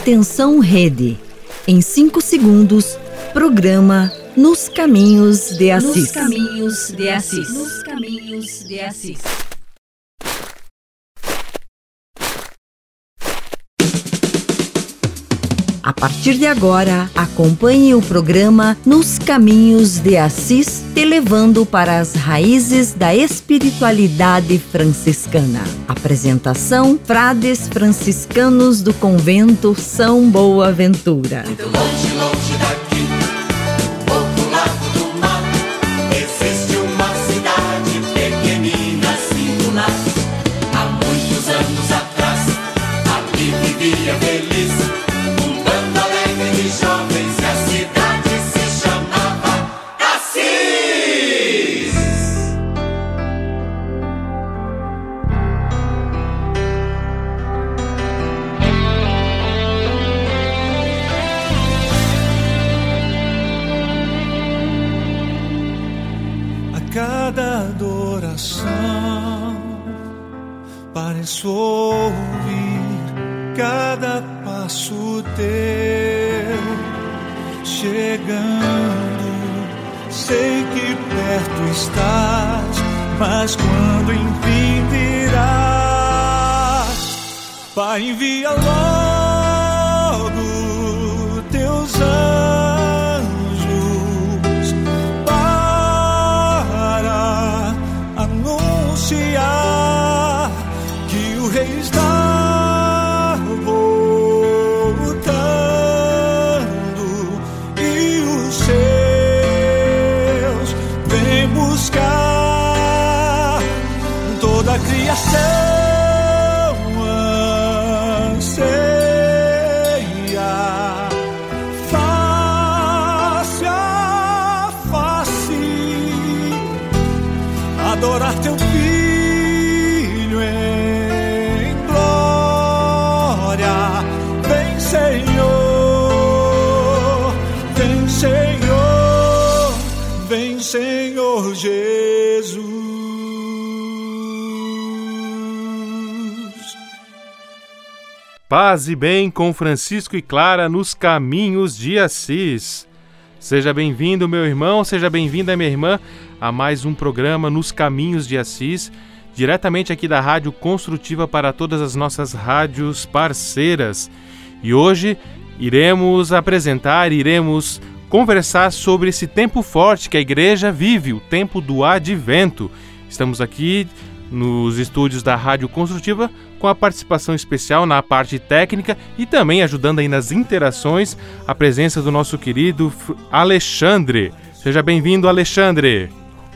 Atenção Rede. Em 5 segundos, programa Nos Caminhos de Assis. Nos Caminhos de Assis. Nos Caminhos de Assis. Partir de agora, acompanhe o programa Nos Caminhos de Assis, te levando para as raízes da espiritualidade franciscana. Apresentação: Frades franciscanos do convento São Boaventura. Muito longe, longe Jesus. Paz e bem com Francisco e Clara nos caminhos de Assis. Seja bem-vindo, meu irmão, seja bem-vinda, minha irmã, a mais um programa Nos Caminhos de Assis, diretamente aqui da Rádio Construtiva para todas as nossas rádios parceiras. E hoje iremos apresentar, iremos conversar sobre esse tempo forte que a igreja vive, o tempo do advento. Estamos aqui nos estúdios da Rádio Construtiva com a participação especial na parte técnica e também ajudando aí nas interações a presença do nosso querido Alexandre. Seja bem-vindo, Alexandre.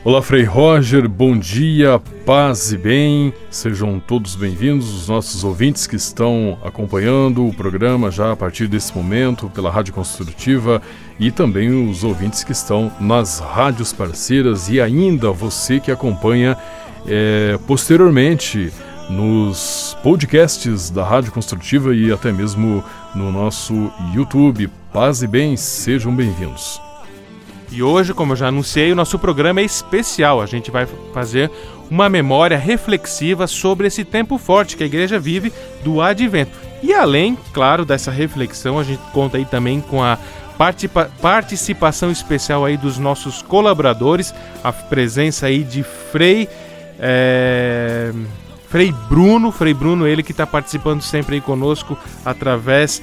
Olá, Frei Roger, bom dia, paz e bem. Sejam todos bem-vindos, os nossos ouvintes que estão acompanhando o programa já a partir desse momento pela Rádio Construtiva e também os ouvintes que estão nas rádios parceiras e ainda você que acompanha eh, posteriormente nos podcasts da Rádio Construtiva e até mesmo no nosso YouTube. Paz e bem, sejam bem-vindos. E hoje, como eu já anunciei, o nosso programa é especial. A gente vai fazer uma memória reflexiva sobre esse tempo forte que a igreja vive do advento. E além, claro, dessa reflexão, a gente conta aí também com a participa- participação especial aí dos nossos colaboradores, a presença aí de Frei é, Frei Bruno, Frei Bruno, ele que está participando sempre aí conosco através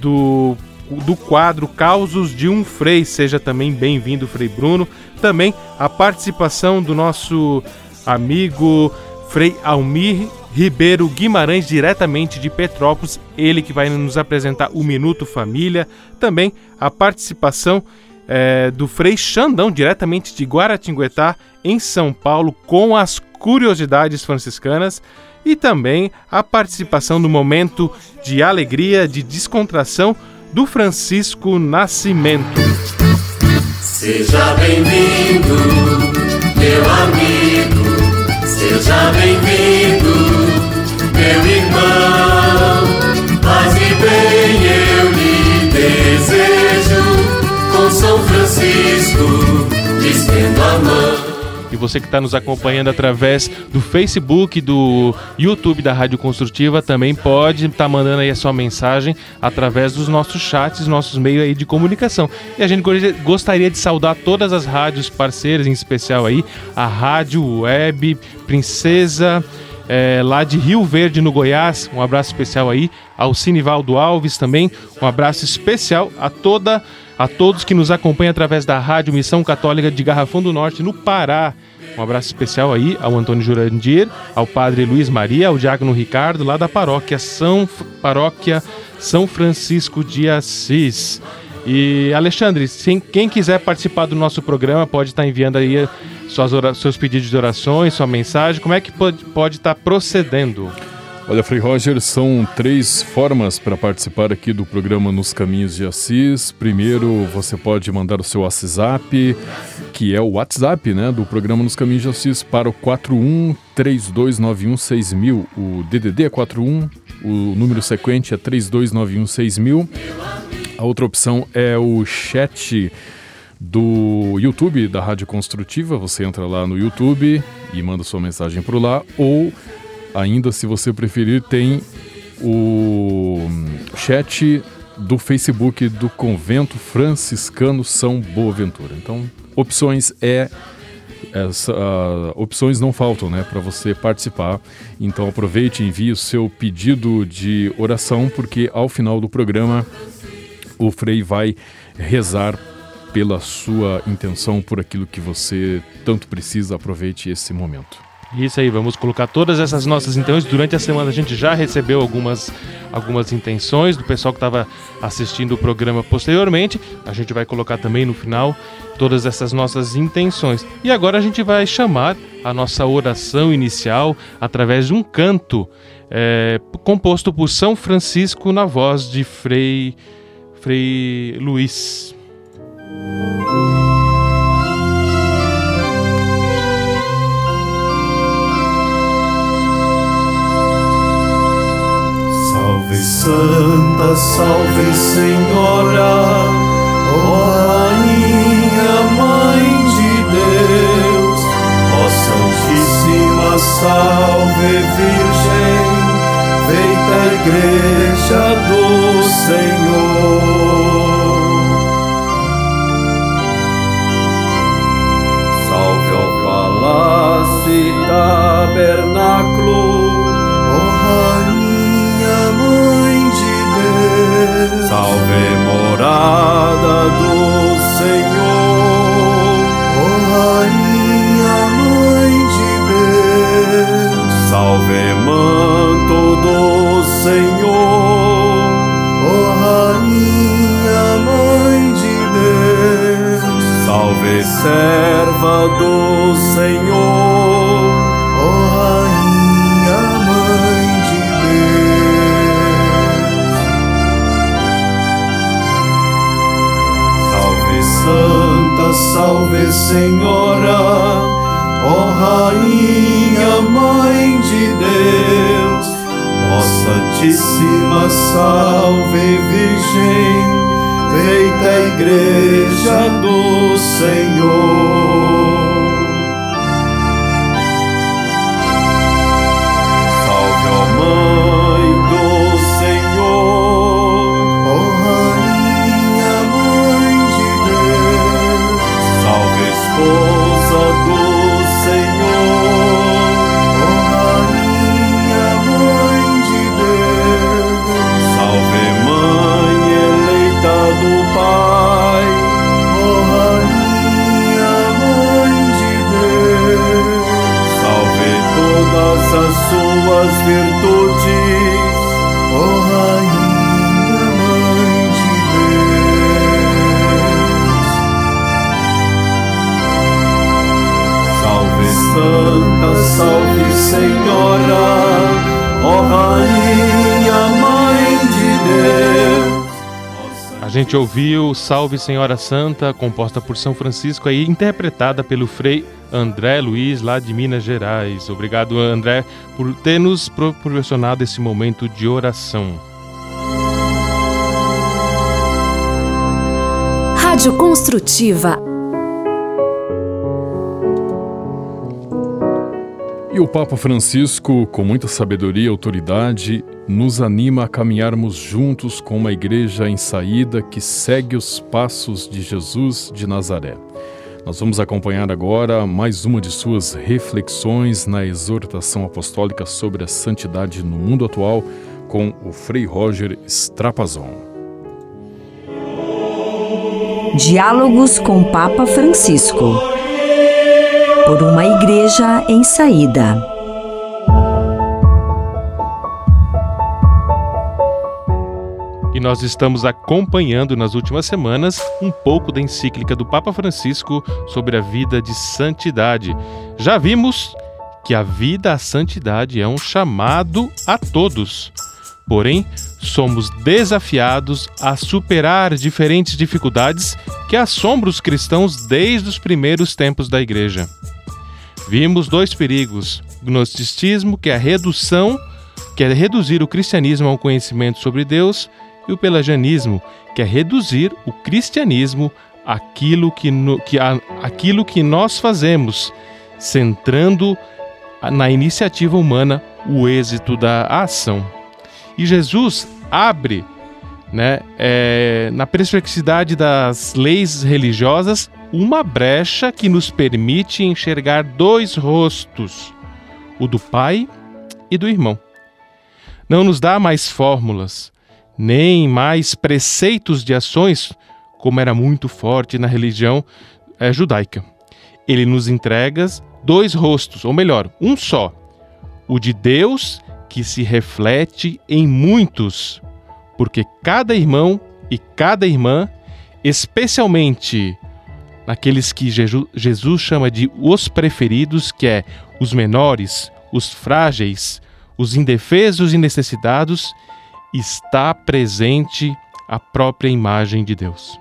do, do quadro Causos de um Frei. Seja também bem-vindo, Frei Bruno. Também a participação do nosso amigo Frei Almir Ribeiro Guimarães, diretamente de Petrópolis, ele que vai nos apresentar o Minuto Família. Também a participação eh, do Frei Xandão, diretamente de Guaratinguetá, em São Paulo, com as curiosidades franciscanas. E também a participação no momento de alegria, de descontração do Francisco Nascimento. Seja bem-vindo, meu amigo. Seja bem-vindo, meu irmão. Paz e bem eu lhe desejo. Com São Francisco, estendo a mão. E você que está nos acompanhando através do Facebook, do YouTube da Rádio Construtiva, também pode estar tá mandando aí a sua mensagem através dos nossos chats, nossos meios aí de comunicação. E a gente gostaria de saudar todas as rádios parceiras, em especial aí a Rádio Web Princesa é, lá de Rio Verde, no Goiás. Um abraço especial aí ao Sinivaldo Alves também. Um abraço especial a toda a todos que nos acompanham através da Rádio Missão Católica de Garrafão do Norte, no Pará. Um abraço especial aí ao Antônio Jurandir, ao Padre Luiz Maria, ao Diácono Ricardo, lá da paróquia São, paróquia São Francisco de Assis. E Alexandre, quem quiser participar do nosso programa pode estar enviando aí suas seus pedidos de orações, sua mensagem. Como é que pode, pode estar procedendo? Olha, Frei Roger, são três formas para participar aqui do programa Nos Caminhos de Assis. Primeiro, você pode mandar o seu WhatsApp, que é o WhatsApp né, do programa Nos Caminhos de Assis, para o 4132916000. O DDD é 41, o número sequente é 32916000. A outra opção é o chat do YouTube da Rádio Construtiva. Você entra lá no YouTube e manda sua mensagem por lá. Ou, ainda, se você preferir, tem o chat do Facebook do Convento Franciscano São Boaventura. Então, opções é essa, uh, opções não faltam, né, para você participar. Então aproveite e envie o seu pedido de oração, porque ao final do programa o Frei vai rezar pela sua intenção, por aquilo que você tanto precisa. Aproveite esse momento. Isso aí, vamos colocar todas essas nossas intenções. Durante a semana a gente já recebeu algumas, algumas intenções do pessoal que estava assistindo o programa posteriormente. A gente vai colocar também no final todas essas nossas intenções. E agora a gente vai chamar a nossa oração inicial através de um canto é, composto por São Francisco na voz de Frei, Frei Luiz. Salve Santa, salve Senhora, ó Rainha, Mãe de Deus, ó Santíssima, salve Virgem, feita Igreja do Senhor. palácio tabernáculo, ó Rainha salve morada do Senhor, oh, Rainha Mãe de Deus, salve manto do Senhor, oh, Rainha Mãe de Deus, salve serva do Senhor, oh, Rainha Santa, salve Senhora, ó Rainha Mãe de Deus, ó Santíssima, salve Virgem feita Igreja do Senhor. Mãe as suas virtudes, oh, Rainha Mãe de Deus. Salve Santa, salve Senhora, oh, Rainha Mãe de Deus. A gente ouviu Salve Senhora Santa, composta por São Francisco e interpretada pelo Frei André Luiz, lá de Minas Gerais. Obrigado, André, por ter nos proporcionado esse momento de oração. Rádio Construtiva. E o Papa Francisco, com muita sabedoria e autoridade, nos anima a caminharmos juntos com uma igreja em saída que segue os passos de Jesus de Nazaré. Nós vamos acompanhar agora mais uma de suas reflexões na exortação apostólica sobre a santidade no mundo atual com o Frei Roger Strapazon. Diálogos com Papa Francisco por uma igreja em saída. E nós estamos acompanhando nas últimas semanas um pouco da encíclica do Papa Francisco sobre a vida de santidade. Já vimos que a vida à santidade é um chamado a todos. Porém, somos desafiados a superar diferentes dificuldades que assombram os cristãos desde os primeiros tempos da Igreja. Vimos dois perigos: gnosticismo, que é a redução, que é reduzir o cristianismo ao conhecimento sobre Deus, e o pelagianismo, que é reduzir o cristianismo àquilo que, no, que, a, aquilo que nós fazemos, centrando na iniciativa humana o êxito da ação. E Jesus abre né, é, na perplexidade das leis religiosas uma brecha que nos permite enxergar dois rostos, o do pai e do irmão. Não nos dá mais fórmulas, nem mais preceitos de ações, como era muito forte na religião é, judaica. Ele nos entrega dois rostos, ou melhor, um só: o de Deus que se reflete em muitos, porque cada irmão e cada irmã, especialmente naqueles que Jesus chama de os preferidos, que é os menores, os frágeis, os indefesos e necessitados, está presente a própria imagem de Deus.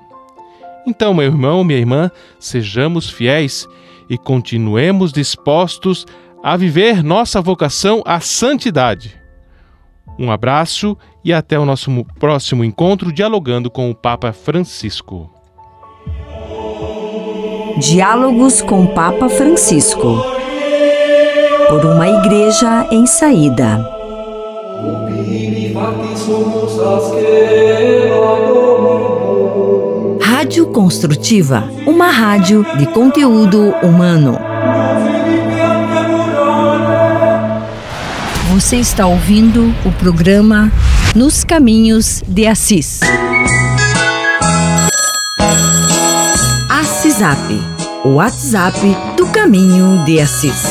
Então, meu irmão, minha irmã, sejamos fiéis e continuemos dispostos a viver nossa vocação à santidade. Um abraço e até o nosso próximo encontro dialogando com o Papa Francisco. Diálogos com Papa Francisco. Por uma igreja em saída. Rádio Construtiva, uma rádio de conteúdo humano. Você está ouvindo o programa Nos Caminhos de Assis. O WhatsApp do Caminho de Assis.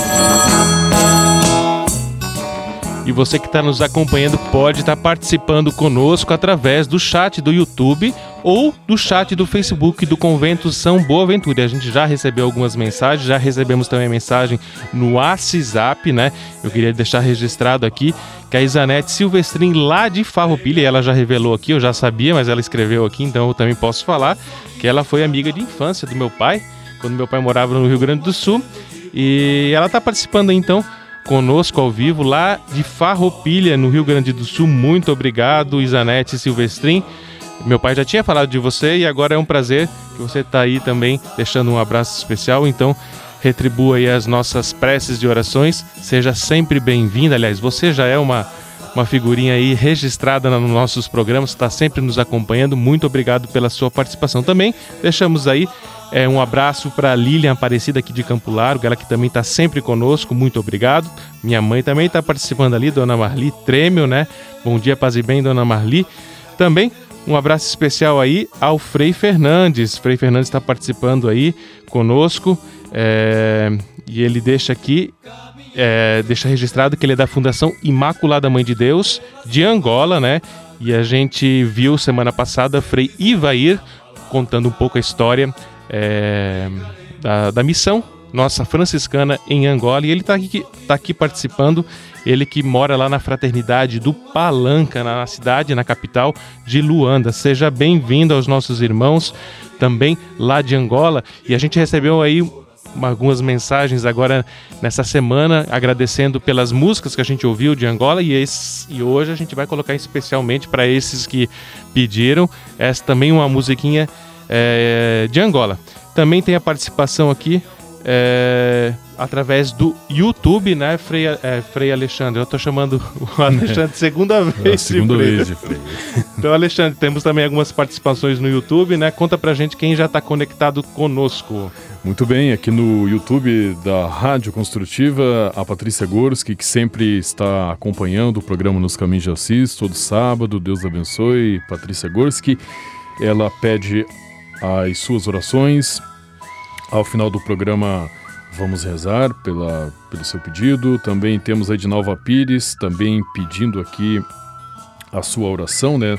E você que está nos acompanhando pode estar tá participando conosco através do chat do YouTube ou do chat do Facebook do Convento São Boaventura. A gente já recebeu algumas mensagens, já recebemos também mensagem no WhatsApp, né? Eu queria deixar registrado aqui que a Isanete Silvestrin, lá de Farroupilha, ela já revelou aqui, eu já sabia, mas ela escreveu aqui, então eu também posso falar que ela foi amiga de infância do meu pai, quando meu pai morava no Rio Grande do Sul. E ela está participando então conosco ao vivo lá de Farroupilha, no Rio Grande do Sul. Muito obrigado, Isanete Silvestrin. Meu pai já tinha falado de você e agora é um prazer que você está aí também, deixando um abraço especial. Então, retribua aí as nossas preces de orações. Seja sempre bem-vinda. Aliás, você já é uma, uma figurinha aí registrada nos nossos programas, está sempre nos acompanhando. Muito obrigado pela sua participação também. Deixamos aí é, um abraço para Lilian Aparecida aqui de Campo Largo, ela que também está sempre conosco, muito obrigado. Minha mãe também está participando ali, Dona Marli Trêmio, né? Bom dia, paz e bem, Dona Marli. Também um abraço especial aí ao Frei Fernandes. Frei Fernandes está participando aí conosco é, e ele deixa aqui, é, deixa registrado que ele é da Fundação Imaculada Mãe de Deus de Angola, né? E a gente viu semana passada Frei Ivair contando um pouco a história é, da, da missão nossa franciscana em Angola e ele está aqui, tá aqui participando. Ele que mora lá na fraternidade do Palanca, na cidade, na capital de Luanda. Seja bem-vindo aos nossos irmãos também lá de Angola. E a gente recebeu aí algumas mensagens agora nessa semana, agradecendo pelas músicas que a gente ouviu de Angola e, esse, e hoje a gente vai colocar especialmente para esses que pediram essa também uma musiquinha é, de Angola. Também tem a participação aqui é, através do YouTube, né, Frei, é, Frei Alexandre? Eu tô chamando o Alexandre segunda vez. É segunda Frei. vez Frei. Então, Alexandre, temos também algumas participações no YouTube, né? Conta pra gente quem já tá conectado conosco. Muito bem, aqui no YouTube da Rádio Construtiva, a Patrícia Gorski, que sempre está acompanhando o programa Nos Caminhos de Assis, todo sábado. Deus abençoe. Patrícia Gorski, ela pede as suas orações. Ao final do programa, vamos rezar pela, pelo seu pedido. Também temos a Edinalva Pires, também pedindo aqui a sua oração, né?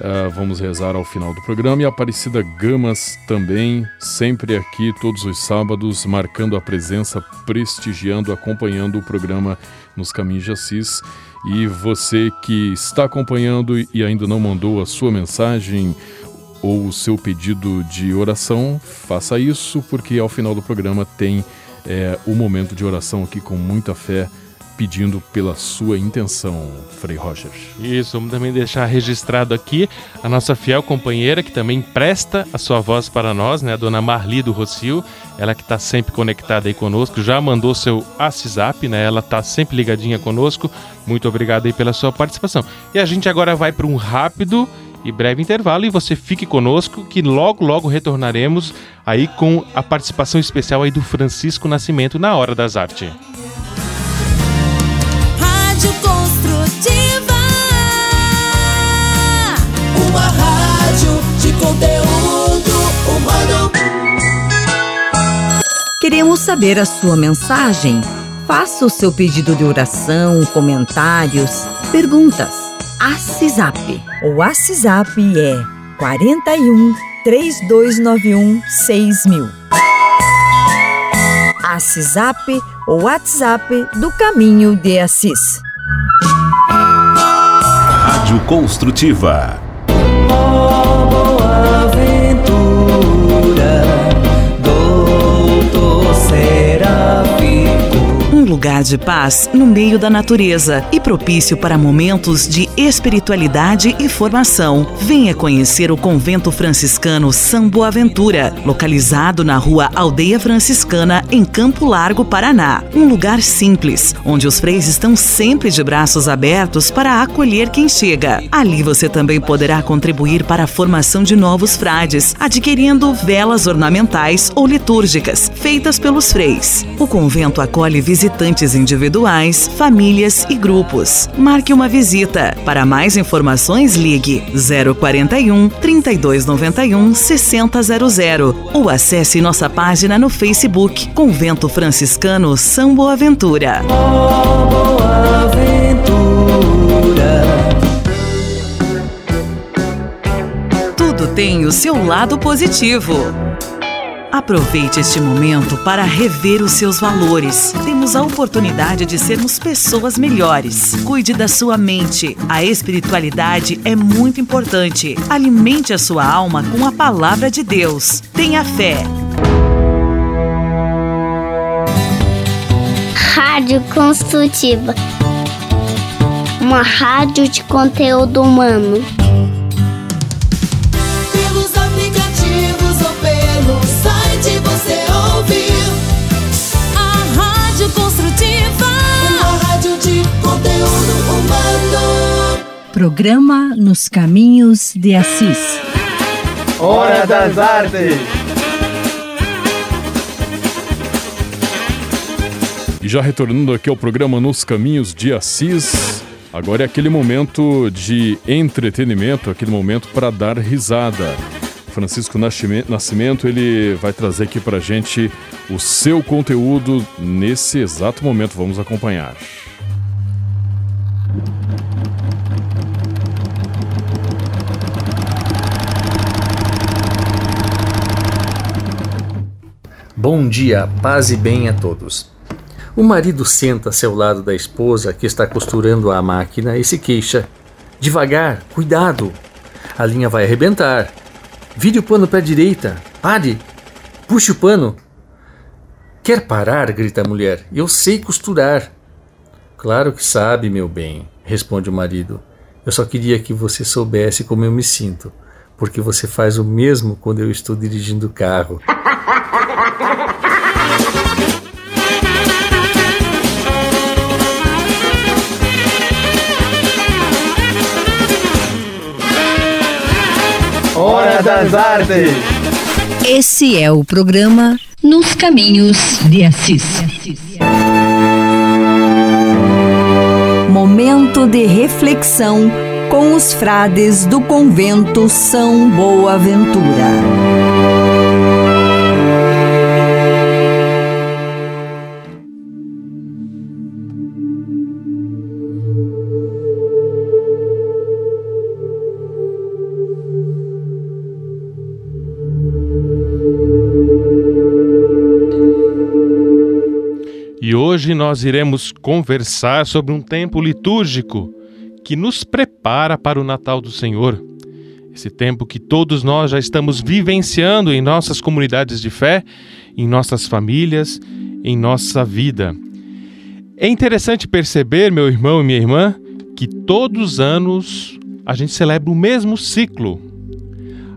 Ah, vamos rezar ao final do programa. E a Aparecida Gamas também, sempre aqui todos os sábados, marcando a presença, prestigiando, acompanhando o programa Nos Caminhos de Assis. E você que está acompanhando e ainda não mandou a sua mensagem ou o seu pedido de oração, faça isso, porque ao final do programa tem é, o momento de oração aqui com muita fé, pedindo pela sua intenção, Frei Roger. Isso, vamos também deixar registrado aqui a nossa fiel companheira que também presta a sua voz para nós, né? A dona Marli do Rocio, ela que está sempre conectada aí conosco, já mandou seu WhatsApp, né? Ela está sempre ligadinha conosco. Muito obrigado aí pela sua participação. E a gente agora vai para um rápido e breve intervalo e você fique conosco que logo logo retornaremos aí com a participação especial aí do Francisco Nascimento na Hora das Artes. Rádio Construtiva. Uma rádio de conteúdo humano. Queremos saber a sua mensagem. Faça o seu pedido de oração, comentários, perguntas. ACISAP. O ACISAP é 41 3291 6000. ACISAP, o WhatsApp do Caminho de Assis. Rádio Construtiva. Um lugar de paz no meio da natureza e propício para momentos de espiritualidade e formação. Venha conhecer o convento franciscano São Boaventura, localizado na rua Aldeia Franciscana, em Campo Largo, Paraná. Um lugar simples, onde os freis estão sempre de braços abertos para acolher quem chega. Ali você também poderá contribuir para a formação de novos frades, adquirindo velas ornamentais ou litúrgicas, feitas pelos freis. O convento acolhe visitantes individuais, famílias e grupos. Marque uma visita. Para mais informações, ligue 041 3291 6000 ou acesse nossa página no Facebook Convento Franciscano São Boaventura. Tudo tem o seu lado positivo. Aproveite este momento para rever os seus valores. Temos a oportunidade de sermos pessoas melhores. Cuide da sua mente. A espiritualidade é muito importante. Alimente a sua alma com a palavra de Deus. Tenha fé. Rádio Construtiva. Uma rádio de conteúdo humano. Programa Nos Caminhos de Assis. Hora das Artes. E já retornando aqui ao programa Nos Caminhos de Assis, agora é aquele momento de entretenimento, aquele momento para dar risada. Francisco Nascime- Nascimento, ele vai trazer aqui pra gente o seu conteúdo nesse exato momento. Vamos acompanhar. Bom dia, paz e bem a todos. O marido senta-se ao lado da esposa que está costurando a máquina e se queixa. Devagar, cuidado! A linha vai arrebentar. Vire o pano para a direita. Pare! Puxe o pano! Quer parar? grita a mulher. Eu sei costurar. Claro que sabe, meu bem, responde o marido. Eu só queria que você soubesse como eu me sinto, porque você faz o mesmo quando eu estou dirigindo o carro. Hora das Artes. Esse é o programa Nos Caminhos de Assis. Momento de reflexão com os frades do convento São Boaventura. E hoje nós iremos conversar sobre um tempo litúrgico que nos prepara para o Natal do Senhor. Esse tempo que todos nós já estamos vivenciando em nossas comunidades de fé, em nossas famílias, em nossa vida. É interessante perceber, meu irmão e minha irmã, que todos os anos a gente celebra o mesmo ciclo.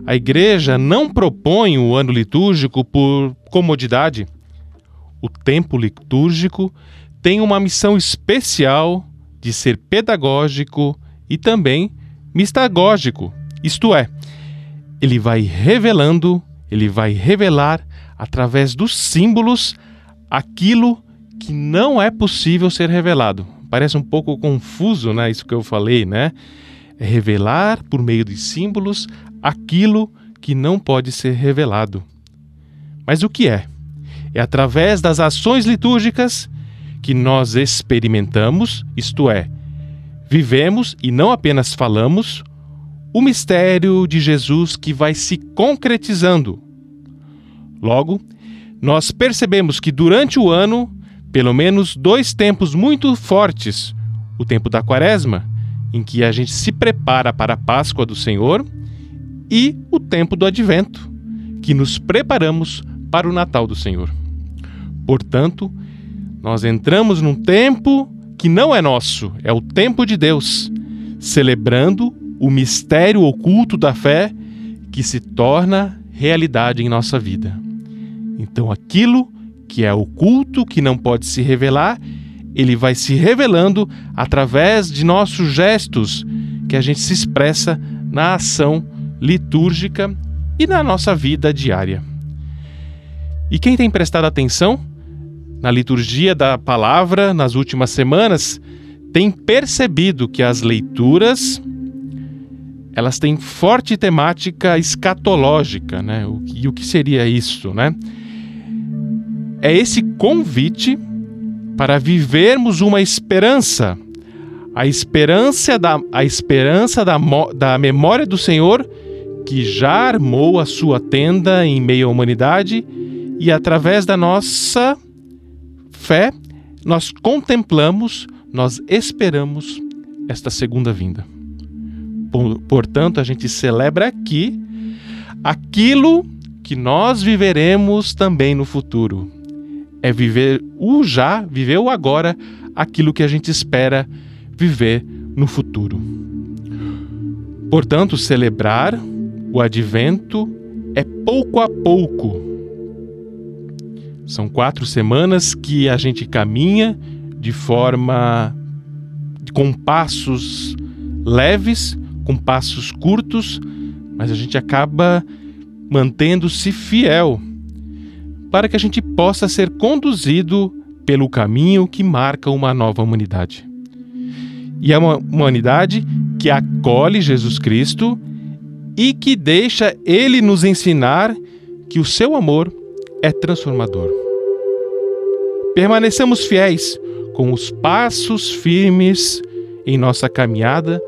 A igreja não propõe o ano litúrgico por comodidade. O tempo litúrgico tem uma missão especial de ser pedagógico e também mistagógico, isto é, ele vai revelando, ele vai revelar através dos símbolos aquilo que não é possível ser revelado. Parece um pouco confuso, né? Isso que eu falei, né? É revelar por meio de símbolos aquilo que não pode ser revelado. Mas o que é? É através das ações litúrgicas que nós experimentamos, isto é, vivemos e não apenas falamos, o mistério de Jesus que vai se concretizando. Logo, nós percebemos que durante o ano, pelo menos dois tempos muito fortes: o tempo da Quaresma, em que a gente se prepara para a Páscoa do Senhor, e o tempo do Advento, que nos preparamos para o Natal do Senhor. Portanto, nós entramos num tempo que não é nosso, é o tempo de Deus, celebrando o mistério oculto da fé que se torna realidade em nossa vida. Então, aquilo que é oculto, que não pode se revelar, ele vai se revelando através de nossos gestos, que a gente se expressa na ação litúrgica e na nossa vida diária. E quem tem prestado atenção na liturgia da palavra nas últimas semanas tem percebido que as leituras elas têm forte temática escatológica, né? E o que seria isso, né? É esse convite para vivermos uma esperança, a esperança da, a esperança da, da memória do Senhor que já armou a sua tenda em meio à humanidade e através da nossa fé nós contemplamos, nós esperamos esta segunda vinda. Portanto, a gente celebra aqui aquilo que nós viveremos também no futuro. É viver o já, viver o agora, aquilo que a gente espera viver no futuro. Portanto, celebrar o advento é pouco a pouco. São quatro semanas que a gente caminha de forma com passos leves, com passos curtos, mas a gente acaba mantendo-se fiel para que a gente possa ser conduzido pelo caminho que marca uma nova humanidade. E é uma humanidade que acolhe Jesus Cristo e que deixa ele nos ensinar que o seu amor é transformador. Permaneçamos fiéis com os passos firmes em nossa caminhada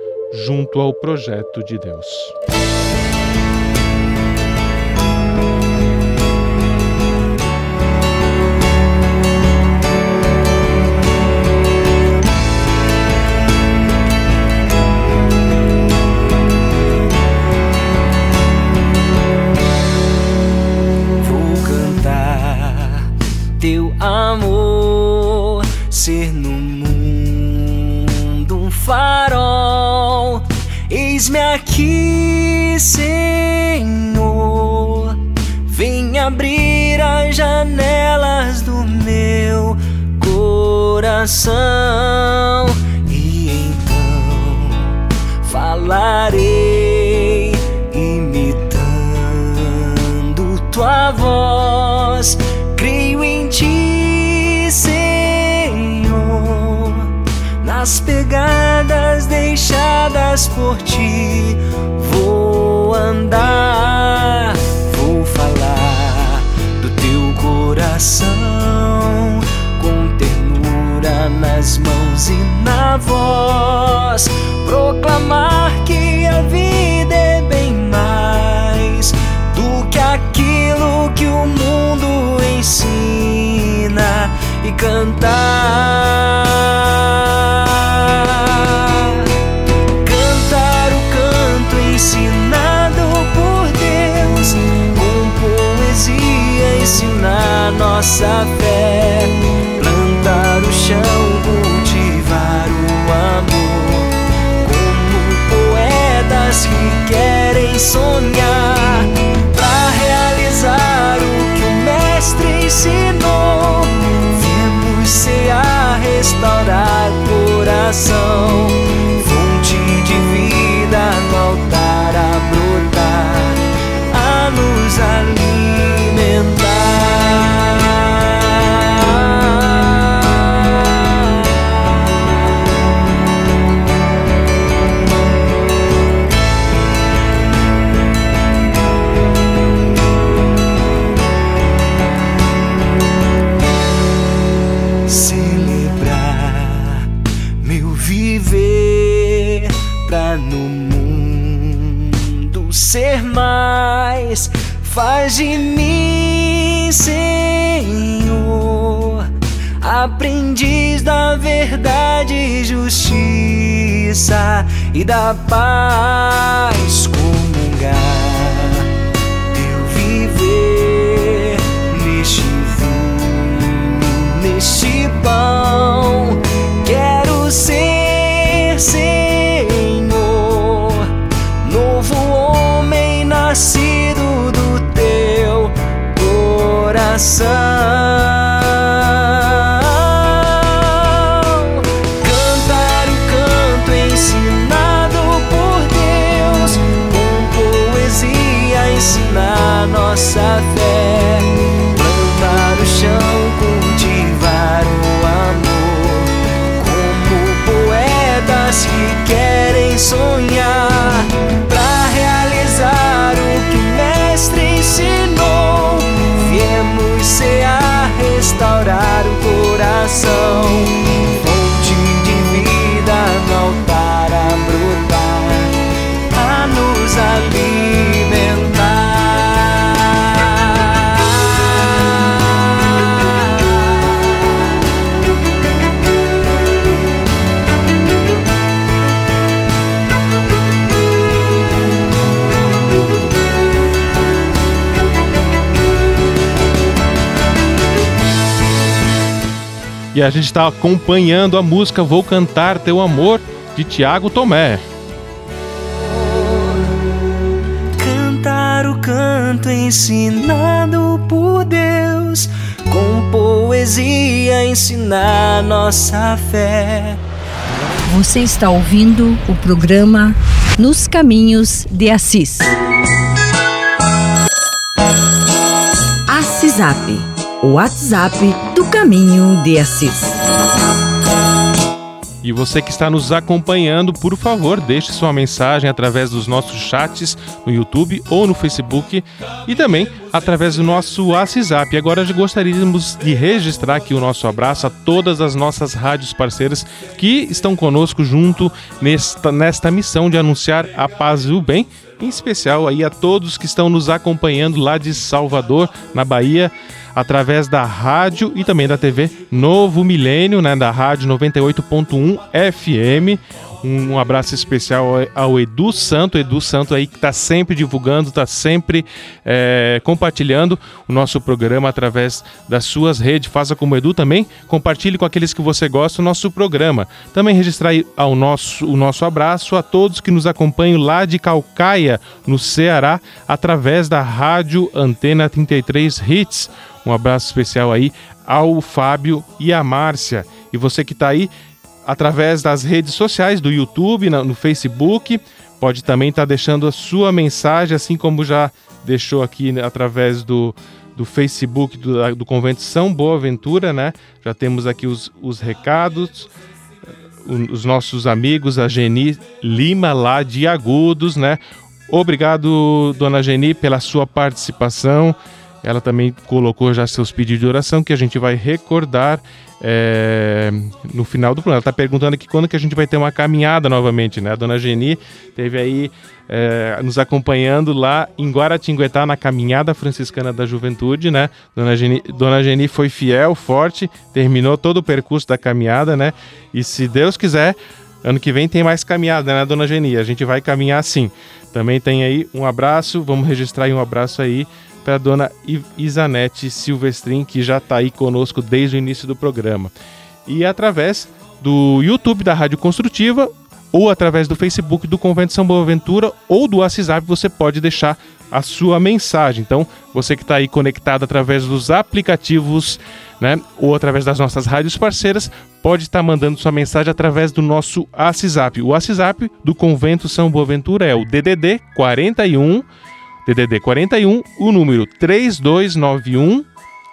junto ao projeto de Deus. Eis-me aqui, Senhor. Vem abrir as janelas do meu coração. E então falarei, imitando tua voz. Creio em ti, Senhor. Nas pegadas deixadas por ti. Vou andar, vou falar do teu coração com ternura nas mãos e na voz, proclamar que a vida é bem mais do que aquilo que o mundo ensina e cantar. Nossa fé, plantar o chão, cultivar o amor, como poetas que querem sonhar. Pra realizar o que o mestre ensinou. Viemos cear, restaurar coração, da paz comungar teu viver neste vinho, neste pão. Quero ser, Senhor, novo homem nascido do teu coração. Nossa a gente está acompanhando a música Vou Cantar Teu Amor, de Tiago Tomé. Cantar o canto ensinado por Deus, com poesia ensinar nossa fé. Você está ouvindo o programa Nos Caminhos de Assis. Assisap, o WhatsApp do Caminho de Assis. E você que está nos acompanhando, por favor, deixe sua mensagem através dos nossos chats no YouTube ou no Facebook e também através do nosso WhatsApp. E agora gostaríamos de registrar aqui o nosso abraço a todas as nossas rádios parceiras que estão conosco junto nesta, nesta missão de anunciar a paz e o bem, em especial aí a todos que estão nos acompanhando lá de Salvador, na Bahia através da rádio e também da TV Novo Milênio, né, da rádio 98.1 FM. Um, um abraço especial ao, Edu Santo, Edu Santo aí que está sempre divulgando, está sempre é, compartilhando o nosso programa através das suas redes. Faça como o Edu também, compartilhe com aqueles que você gosta o nosso programa. Também registrar ao nosso, o nosso abraço a todos que nos acompanham lá de Calcaia, no Ceará, através da rádio Antena 33 Hits. Um abraço especial aí ao Fábio e à Márcia. E você que está aí através das redes sociais, do YouTube, no Facebook, pode também estar tá deixando a sua mensagem, assim como já deixou aqui né, através do, do Facebook do, do Convento São Boaventura, né? Já temos aqui os, os recados. os nossos amigos, a Geni Lima, lá de Agudos, né? Obrigado, dona Geni, pela sua participação. Ela também colocou já seus pedidos de oração que a gente vai recordar é, no final do programa. Ela está perguntando aqui quando que a gente vai ter uma caminhada novamente, né? A dona Geni teve aí é, nos acompanhando lá em Guaratinguetá, na Caminhada Franciscana da Juventude, né? Dona Geni, dona Geni foi fiel, forte, terminou todo o percurso da caminhada, né? E se Deus quiser, ano que vem tem mais caminhada, né, dona Geni? A gente vai caminhar sim. Também tem aí um abraço, vamos registrar aí um abraço aí para a dona Isanete Silvestrin, que já está aí conosco desde o início do programa. E através do YouTube da Rádio Construtiva ou através do Facebook do Convento São Boaventura ou do WhatsApp você pode deixar a sua mensagem. Então, você que está aí conectado através dos aplicativos, né, ou através das nossas rádios parceiras, pode estar mandando sua mensagem através do nosso WhatsApp. O WhatsApp do Convento São Boaventura é o DDD 41 DDD 41, o número 3291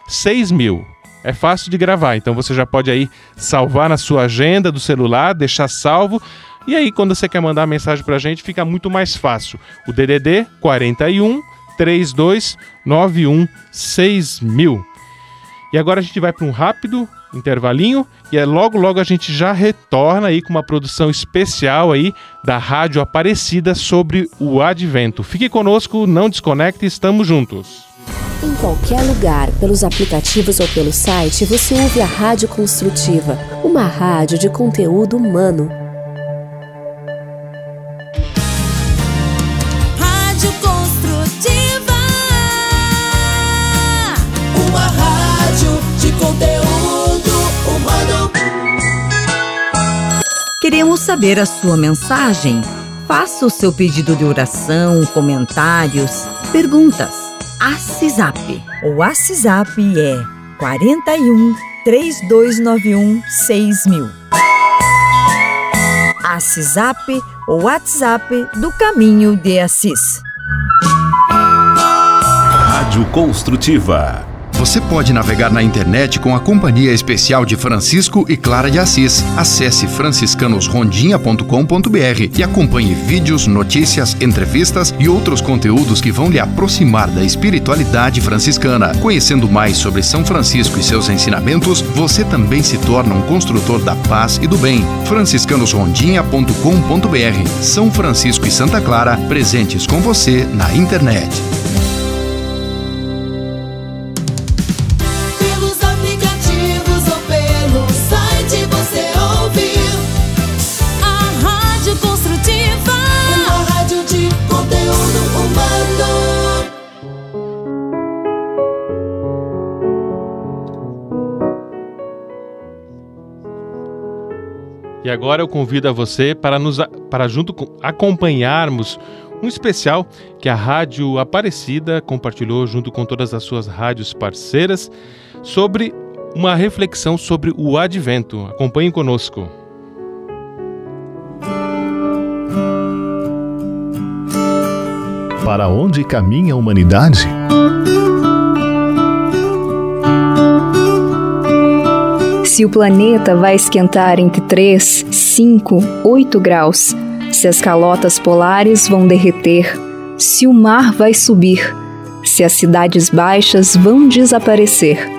6000. É fácil de gravar, então você já pode aí salvar na sua agenda do celular, deixar salvo. E aí, quando você quer mandar mensagem pra gente, fica muito mais fácil. O DDD 41 3291 6000. E agora a gente vai para um rápido intervalinho e é logo logo a gente já retorna aí com uma produção especial aí da Rádio Aparecida sobre o Advento. Fique conosco, não desconecte, estamos juntos. Em qualquer lugar, pelos aplicativos ou pelo site, você ouve a Rádio Construtiva, uma rádio de conteúdo humano. Saber a sua mensagem. Faça o seu pedido de oração, comentários, perguntas. ACISAP. O WhatsApp é 41 3291 6000. ACISAP, o WhatsApp do Caminho de Assis. Rádio Construtiva. Você pode navegar na internet com a Companhia Especial de Francisco e Clara de Assis. Acesse franciscanosrondinha.com.br e acompanhe vídeos, notícias, entrevistas e outros conteúdos que vão lhe aproximar da espiritualidade franciscana. Conhecendo mais sobre São Francisco e seus ensinamentos, você também se torna um construtor da paz e do bem. franciscanosrondinha.com.br São Francisco e Santa Clara, presentes com você na internet. E agora eu convido a você para nos para junto com, acompanharmos um especial que a Rádio Aparecida compartilhou junto com todas as suas rádios parceiras sobre uma reflexão sobre o advento. Acompanhe conosco. Para onde caminha a humanidade? Se o planeta vai esquentar entre 3, 5, 8 graus, se as calotas polares vão derreter, se o mar vai subir, se as cidades baixas vão desaparecer,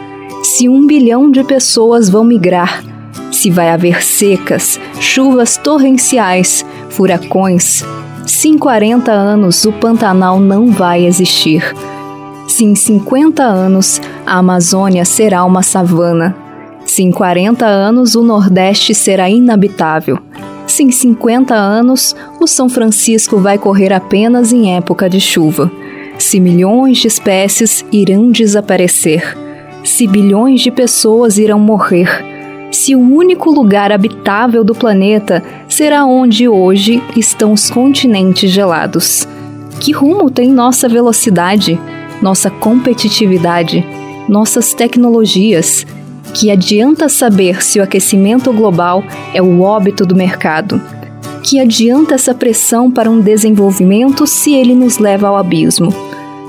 se um bilhão de pessoas vão migrar, se vai haver secas, chuvas torrenciais, furacões, se em 40 anos o Pantanal não vai existir, se em 50 anos a Amazônia será uma savana, se em 40 anos o Nordeste será inabitável, se em 50 anos o São Francisco vai correr apenas em época de chuva, se milhões de espécies irão desaparecer, se bilhões de pessoas irão morrer, se o único lugar habitável do planeta será onde hoje estão os continentes gelados. Que rumo tem nossa velocidade, nossa competitividade, nossas tecnologias? Que adianta saber se o aquecimento global é o óbito do mercado? Que adianta essa pressão para um desenvolvimento se ele nos leva ao abismo?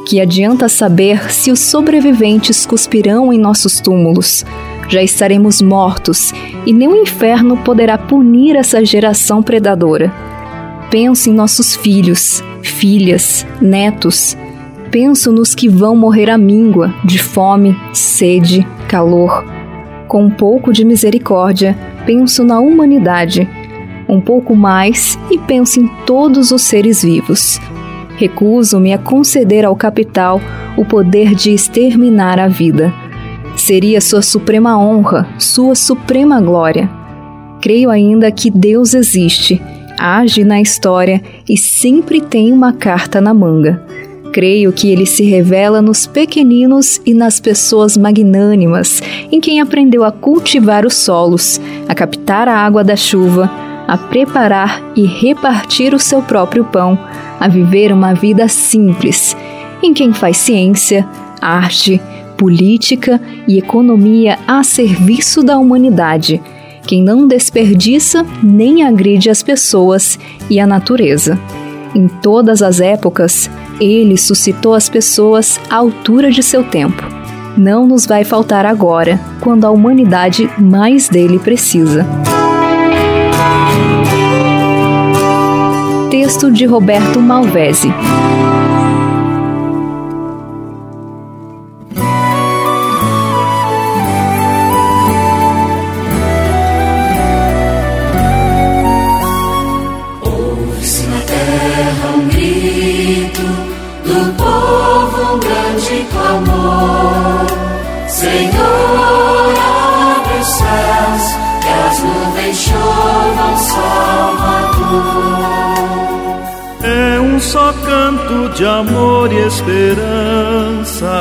Que adianta saber se os sobreviventes cuspirão em nossos túmulos? já estaremos mortos e nem o inferno poderá punir essa geração predadora. Penso em nossos filhos, filhas, netos. Penso nos que vão morrer à míngua, de fome, sede, calor. Com um pouco de misericórdia, penso na humanidade. Um pouco mais e penso em todos os seres vivos. Recuso-me a conceder ao capital o poder de exterminar a vida. Seria sua suprema honra, sua suprema glória. Creio ainda que Deus existe, age na história e sempre tem uma carta na manga. Creio que ele se revela nos pequeninos e nas pessoas magnânimas, em quem aprendeu a cultivar os solos, a captar a água da chuva, a preparar e repartir o seu próprio pão, a viver uma vida simples, em quem faz ciência, arte, política e economia a serviço da humanidade, quem não desperdiça nem agride as pessoas e a natureza. Em todas as épocas, ele suscitou as pessoas à altura de seu tempo. Não nos vai faltar agora, quando a humanidade mais dele precisa. Texto de Roberto Malvese. De amor e esperança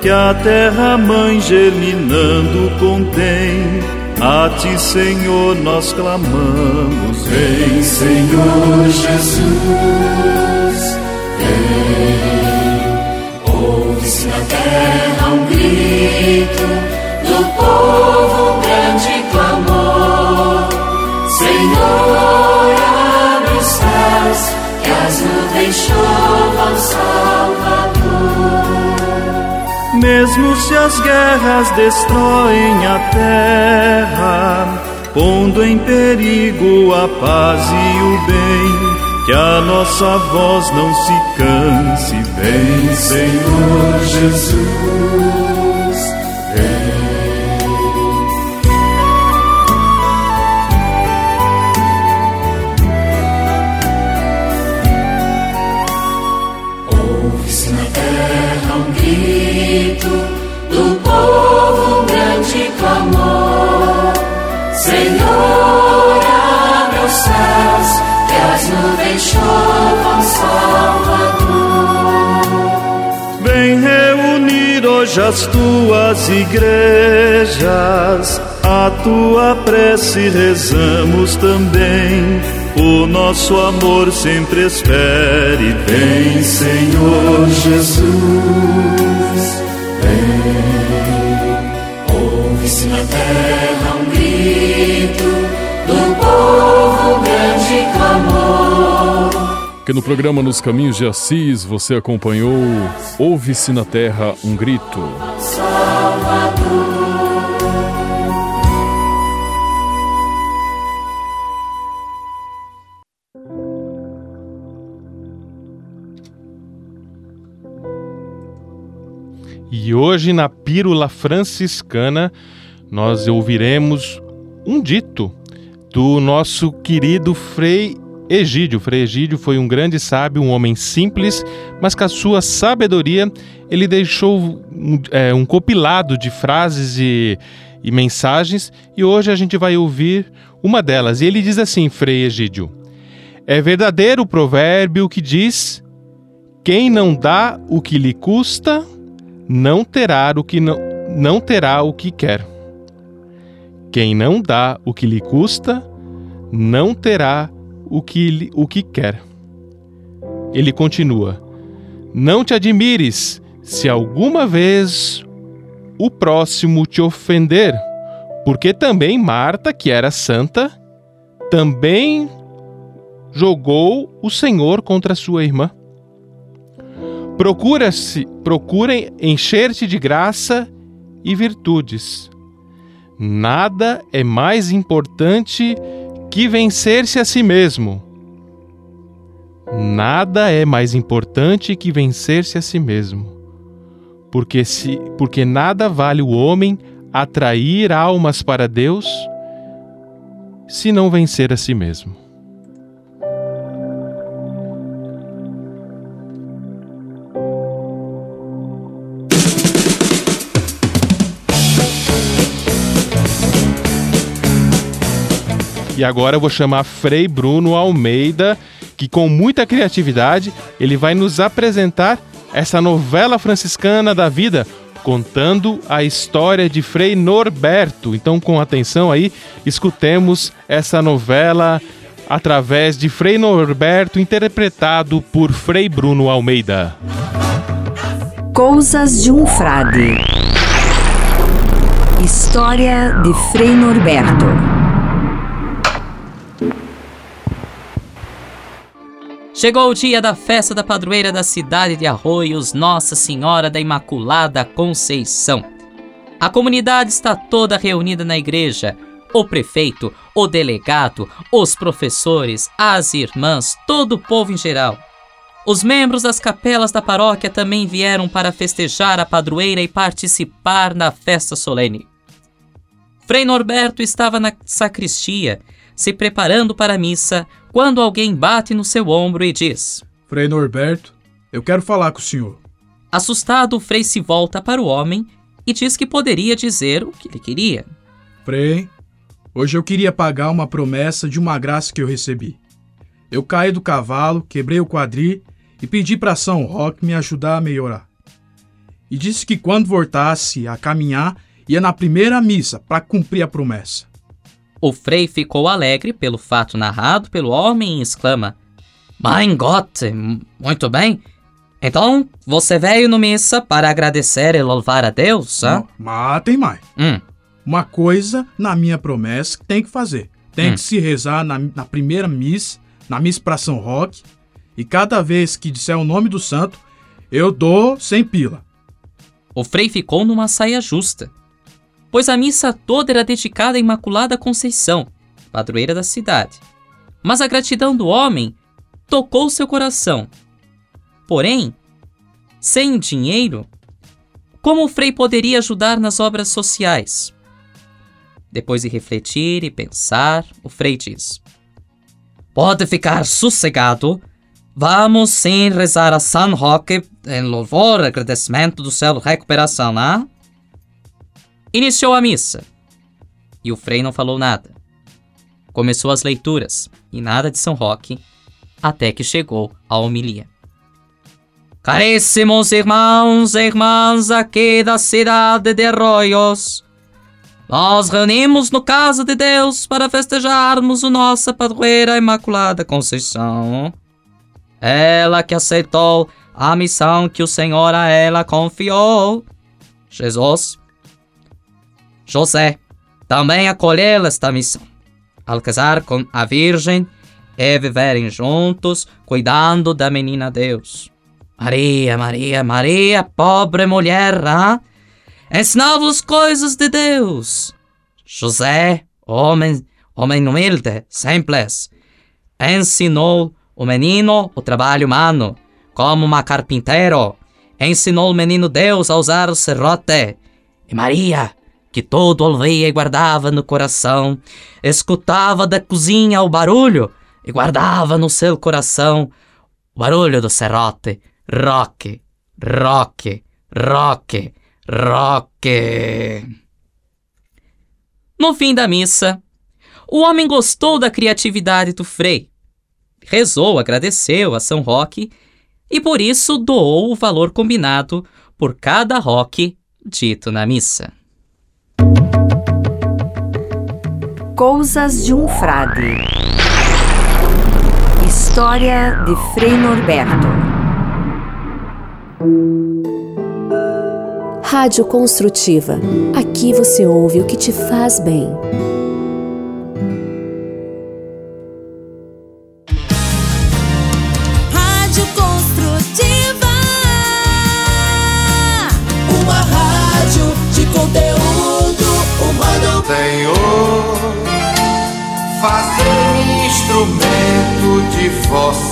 que a terra mãe germinando contém. A ti, Senhor, nós clamamos. Vem, Senhor Jesus, vem. Ouve-se na terra um grito do povo, nuvens chovam Salvador. Mesmo se as guerras destroem a terra, pondo em perigo a paz e o bem, que a nossa voz não se canse. Vem, Senhor Jesus, Senhor, abre os céus, que as nuvens chovam Salvador. Vem reunir hoje as tuas igrejas, a tua prece rezamos também. O nosso amor sempre espere. Vem, Senhor Jesus, Que no programa Nos Caminhos de Assis você acompanhou Ouve-se na Terra um Grito. E hoje na Pílula Franciscana nós ouviremos um dito do nosso querido Frei Egídio. Frei Egídio foi um grande sábio, um homem simples, mas com a sua sabedoria ele deixou um, é, um compilado de frases e, e mensagens e hoje a gente vai ouvir uma delas. E ele diz assim, Frei Egídio, é verdadeiro o provérbio que diz quem não dá o que lhe custa, não terá o que não, não terá o que quer. Quem não dá o que lhe custa, não terá o que, o que quer. Ele continua: Não te admires se alguma vez o próximo te ofender, porque também Marta, que era santa, também jogou o Senhor contra sua irmã. Procura-se, procurem encher-te de graça e virtudes. Nada é mais importante que vencer-se a si mesmo. Nada é mais importante que vencer-se a si mesmo. Porque se porque nada vale o homem atrair almas para Deus se não vencer a si mesmo. E agora eu vou chamar Frei Bruno Almeida, que com muita criatividade ele vai nos apresentar essa novela franciscana da vida, contando a história de Frei Norberto. Então, com atenção aí, escutemos essa novela através de Frei Norberto, interpretado por Frei Bruno Almeida. Coisas de um Frade. História de Frei Norberto. Chegou o dia da festa da padroeira da cidade de Arroios, Nossa Senhora da Imaculada Conceição. A comunidade está toda reunida na igreja. O prefeito, o delegado, os professores, as irmãs, todo o povo em geral. Os membros das capelas da paróquia também vieram para festejar a padroeira e participar da festa solene. Frei Norberto estava na sacristia, se preparando para a missa, quando alguém bate no seu ombro e diz: Frei Norberto, eu quero falar com o senhor. Assustado, o Frei se volta para o homem e diz que poderia dizer o que ele queria. Frei, hoje eu queria pagar uma promessa de uma graça que eu recebi. Eu caí do cavalo, quebrei o quadril e pedi para São Roque me ajudar a melhorar. E disse que quando voltasse a caminhar, ia na primeira missa para cumprir a promessa. O Frei ficou alegre pelo fato narrado pelo homem e exclama: Mein Gott, muito bem. Então, você veio no missa para agradecer e louvar a Deus, hã? Mas tem mais. Hum. Uma coisa na minha promessa que tem que fazer. Tem Hum. que se rezar na, na primeira missa, na missa para São Roque, e cada vez que disser o nome do santo, eu dou sem pila. O Frei ficou numa saia justa, pois a missa toda era dedicada à Imaculada Conceição, padroeira da cidade. Mas a gratidão do homem tocou seu coração. Porém, sem dinheiro, como o Frei poderia ajudar nas obras sociais? Depois de refletir e pensar, o Frei diz: Pode ficar sossegado. Vamos sim rezar a San Roque em louvor e agradecimento do seu recuperação, né? Iniciou a missa. E o Frei não falou nada. Começou as leituras, e nada de São Roque, até que chegou a homilia. Caríssimos irmãos e irmãs aqui da cidade de Arroios, nós reunimos no Casa de Deus para festejarmos o nossa padroeira Imaculada Conceição. Ela que aceitou a missão que o Senhor a ela confiou. Jesus, José, também acolheu esta missão. Ao casar com a Virgem e viverem juntos, cuidando da menina Deus. Maria, Maria, Maria, pobre mulher, ensinava-os coisas de Deus. José, homem, homem humilde, simples, ensinou o menino o trabalho humano, como uma carpinteiro. Ensinou o menino Deus a usar o serrote. E Maria, que todo e guardava no coração, escutava da cozinha o barulho e guardava no seu coração o barulho do serrote. Roque, roque, roque, roque. No fim da missa, o homem gostou da criatividade do Frei. Rezou, agradeceu a São Roque e por isso doou o valor combinado por cada roque dito na missa. Coisas de um Frade. História de Frei Norberto. Rádio Construtiva. Aqui você ouve o que te faz bem.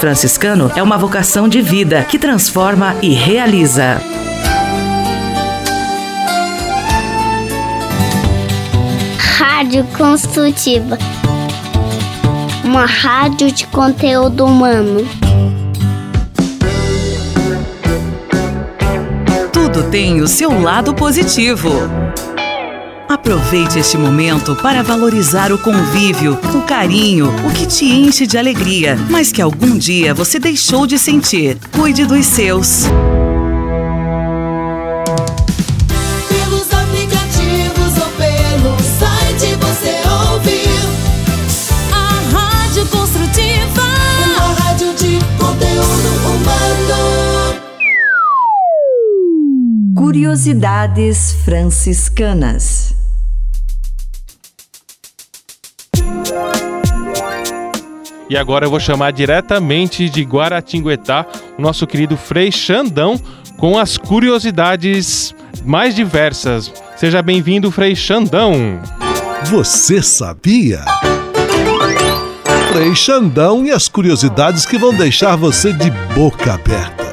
franciscano é uma vocação de vida que transforma e realiza. Rádio Construtiva. Uma rádio de conteúdo humano. Tudo tem o seu lado positivo. Aproveite este momento para valorizar o convívio, o carinho, o que te enche de alegria, mas que algum dia você deixou de sentir. Cuide dos seus. Pelos aplicativos ou pelo site você ouve a Rádio Construtiva. Uma rádio de conteúdo humano. Curiosidades franciscanas. E agora eu vou chamar diretamente de Guaratinguetá o nosso querido Frei Xandão com as curiosidades mais diversas. Seja bem-vindo, Frei Xandão. Você sabia? Frei Xandão e as curiosidades que vão deixar você de boca aberta.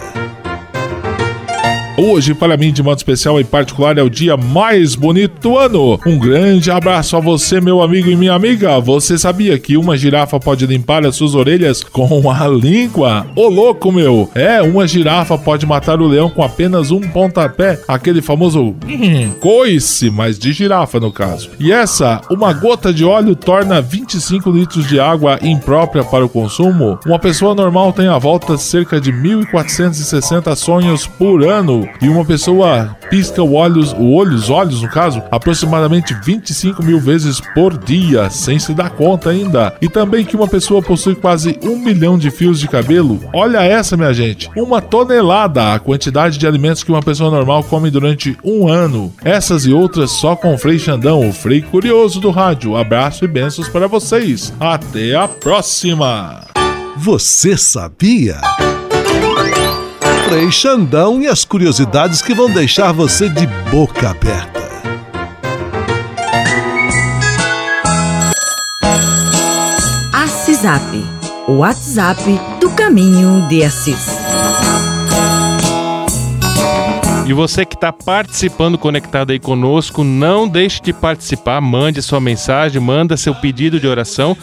Hoje, para mim, de modo especial, em particular, é o dia mais bonito do ano. Um grande abraço a você, meu amigo e minha amiga. Você sabia que uma girafa pode limpar as suas orelhas com a língua? Ô louco, meu! É, uma girafa pode matar o leão com apenas um pontapé, aquele famoso hum, coice, mas de girafa no caso. E essa, uma gota de óleo torna 25 litros de água imprópria para o consumo. Uma pessoa normal tem à volta cerca de 1.460 sonhos por ano e uma pessoa pisca o olhos, o olho, os olhos no caso, aproximadamente 25 mil vezes por dia, sem se dar conta ainda. E também que uma pessoa possui quase um milhão de fios de cabelo. Olha essa, minha gente, uma tonelada a quantidade de alimentos que uma pessoa normal come durante um ano. Essas e outras só com o Frei Xandão, o Frei Curioso do rádio. Abraço e bênçãos para vocês. Até a próxima! Você sabia? Frei Xandão e as curiosidades que vão deixar você de boca aberta. Assisap, o WhatsApp do Caminho de Assis. E você que está participando, conectado aí conosco, não deixe de participar, mande sua mensagem, manda seu pedido de oração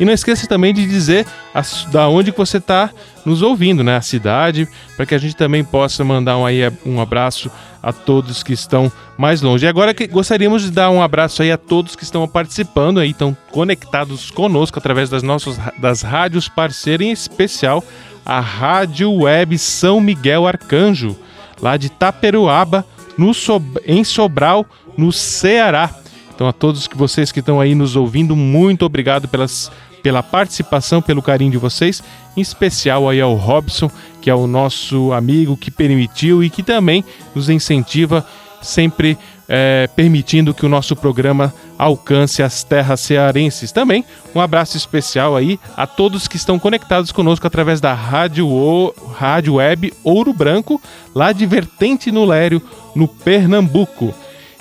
e não esqueça também de dizer a, da onde que você está nos ouvindo, né? A cidade, para que a gente também possa mandar um, aí, um abraço a todos que estão mais longe. E agora que gostaríamos de dar um abraço aí a todos que estão participando aí, estão conectados conosco através das nossas das rádios parceiras, em especial a Rádio Web São Miguel Arcanjo lá de Taperuaba, no Sob em Sobral, no Ceará. Então a todos que vocês que estão aí nos ouvindo, muito obrigado pelas, pela participação, pelo carinho de vocês, em especial aí ao Robson, que é o nosso amigo que permitiu e que também nos incentiva sempre é, permitindo que o nosso programa alcance as terras cearenses. Também um abraço especial aí a todos que estão conectados conosco através da Rádio, o, Rádio Web Ouro Branco, lá de Vertente no Lério, no Pernambuco.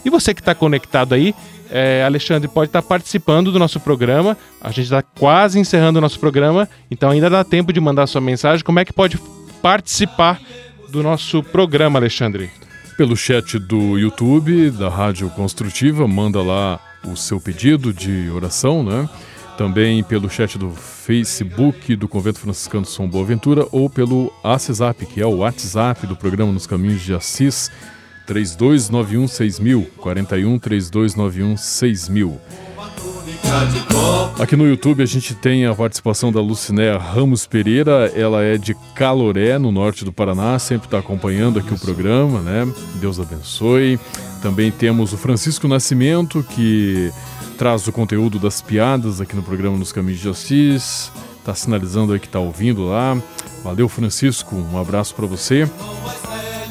E você que está conectado aí, é, Alexandre pode estar tá participando do nosso programa. A gente está quase encerrando o nosso programa, então ainda dá tempo de mandar sua mensagem. Como é que pode participar do nosso programa, Alexandre? Pelo chat do YouTube, da Rádio Construtiva, manda lá o seu pedido de oração, né? Também pelo chat do Facebook do Convento Franciscano São Boaventura ou pelo ACESAP, que é o WhatsApp do programa Nos Caminhos de Assis, 3291 6000, 41 3291 6000. Aqui no YouTube a gente tem a participação da Lucinéia Ramos Pereira, ela é de Caloré, no norte do Paraná, sempre está acompanhando aqui o programa, né? Deus abençoe. Também temos o Francisco Nascimento, que traz o conteúdo das piadas aqui no programa Nos Caminhos de Assis. Tá sinalizando aí que tá ouvindo lá. Valeu, Francisco. Um abraço para você.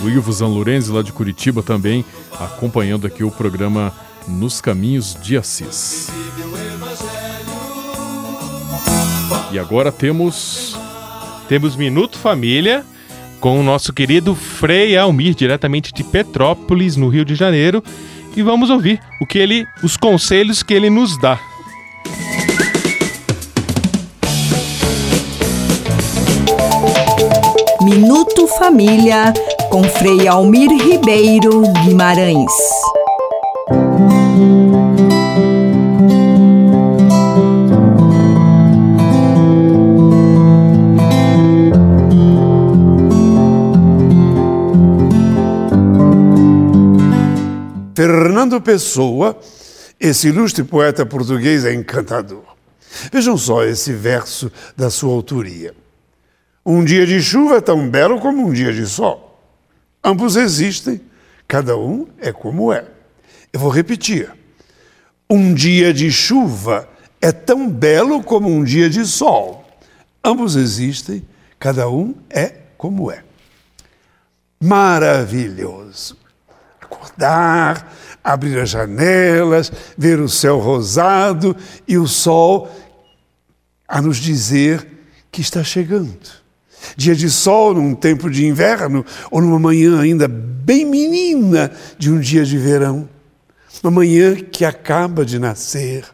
O Ivo Zanlorenzi, lá de Curitiba, também acompanhando aqui o programa Nos Caminhos de Assis. E agora temos. Temos Minuto Família com o nosso querido Frei Almir, diretamente de Petrópolis, no Rio de Janeiro. E vamos ouvir o que ele, os conselhos que ele nos dá. Minuto Família com Frei Almir Ribeiro Guimarães. Fernando Pessoa, esse ilustre poeta português é encantador. Vejam só esse verso da sua autoria. Um dia de chuva é tão belo como um dia de sol. Ambos existem, cada um é como é. Eu vou repetir. Um dia de chuva é tão belo como um dia de sol. Ambos existem, cada um é como é. Maravilhoso. Acordar, abrir as janelas, ver o céu rosado e o sol a nos dizer que está chegando. Dia de sol num tempo de inverno ou numa manhã ainda bem menina de um dia de verão. Uma manhã que acaba de nascer.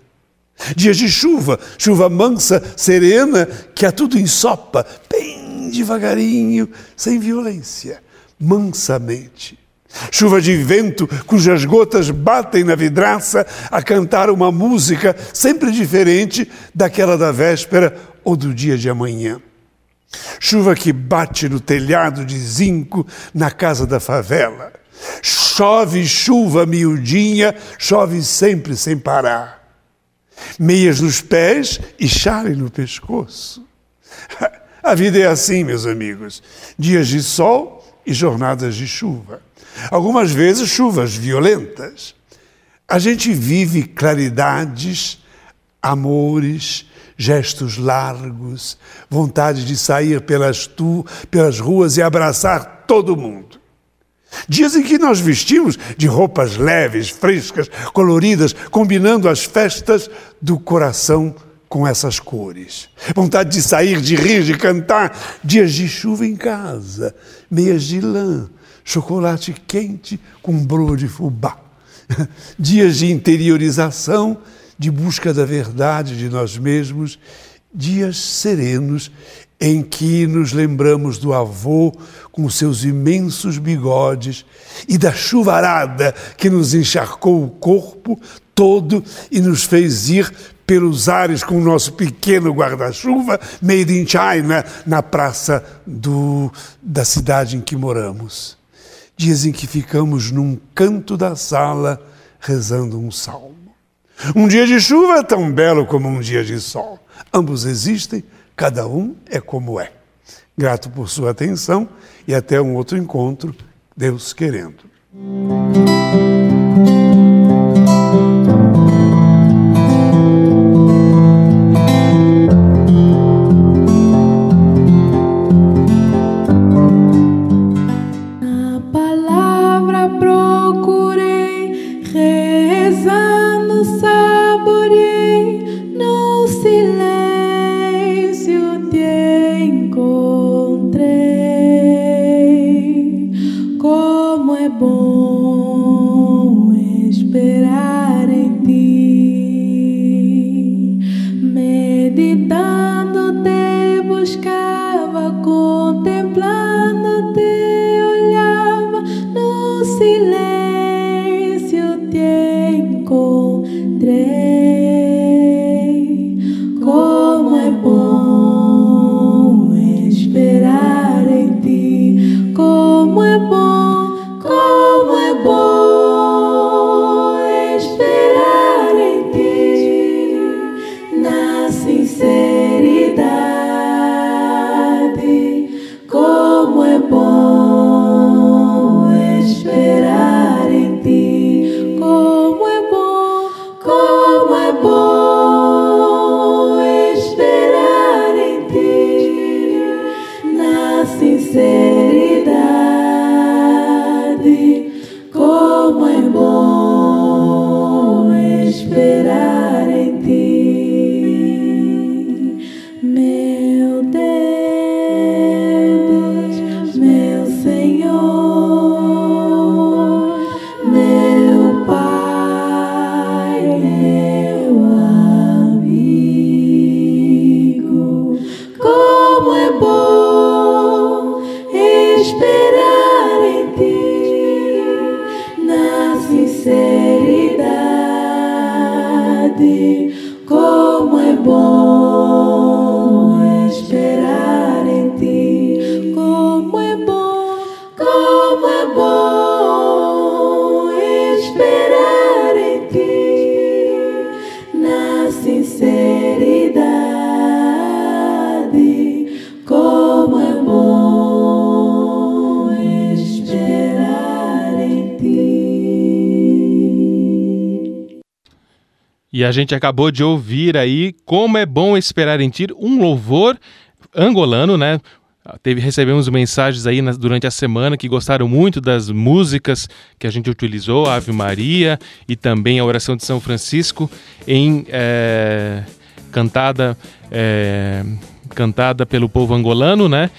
Dias de chuva, chuva mansa, serena, que a tudo ensopa, bem devagarinho, sem violência, mansamente. Chuva de vento cujas gotas batem na vidraça a cantar uma música sempre diferente daquela da véspera ou do dia de amanhã. Chuva que bate no telhado de zinco na casa da favela. Chove chuva miudinha, chove sempre sem parar. Meias nos pés e chale no pescoço. A vida é assim, meus amigos: dias de sol e jornadas de chuva. Algumas vezes chuvas violentas. A gente vive claridades, amores, gestos largos, vontade de sair pelas, tu, pelas ruas e abraçar todo mundo. Dias em que nós vestimos de roupas leves, frescas, coloridas, combinando as festas do coração com essas cores. Vontade de sair, de rir, de cantar. Dias de chuva em casa, meias de lã, chocolate quente com broa de fubá. Dias de interiorização de busca da verdade de nós mesmos, dias serenos em que nos lembramos do avô com seus imensos bigodes e da chuvarada que nos encharcou o corpo todo e nos fez ir pelos ares com o nosso pequeno guarda-chuva made in China na praça do, da cidade em que moramos. Dias em que ficamos num canto da sala rezando um salmo. Um dia de chuva é tão belo como um dia de sol. Ambos existem, cada um é como é. Grato por sua atenção e até um outro encontro, Deus querendo. A gente acabou de ouvir aí Como é bom esperar em ti, um louvor angolano, né? Teve, recebemos mensagens aí na- durante a semana que gostaram muito das músicas que a gente utilizou, a Ave Maria e também a oração de São Francisco, em eh, cantada, eh, cantada pelo povo angolano, né?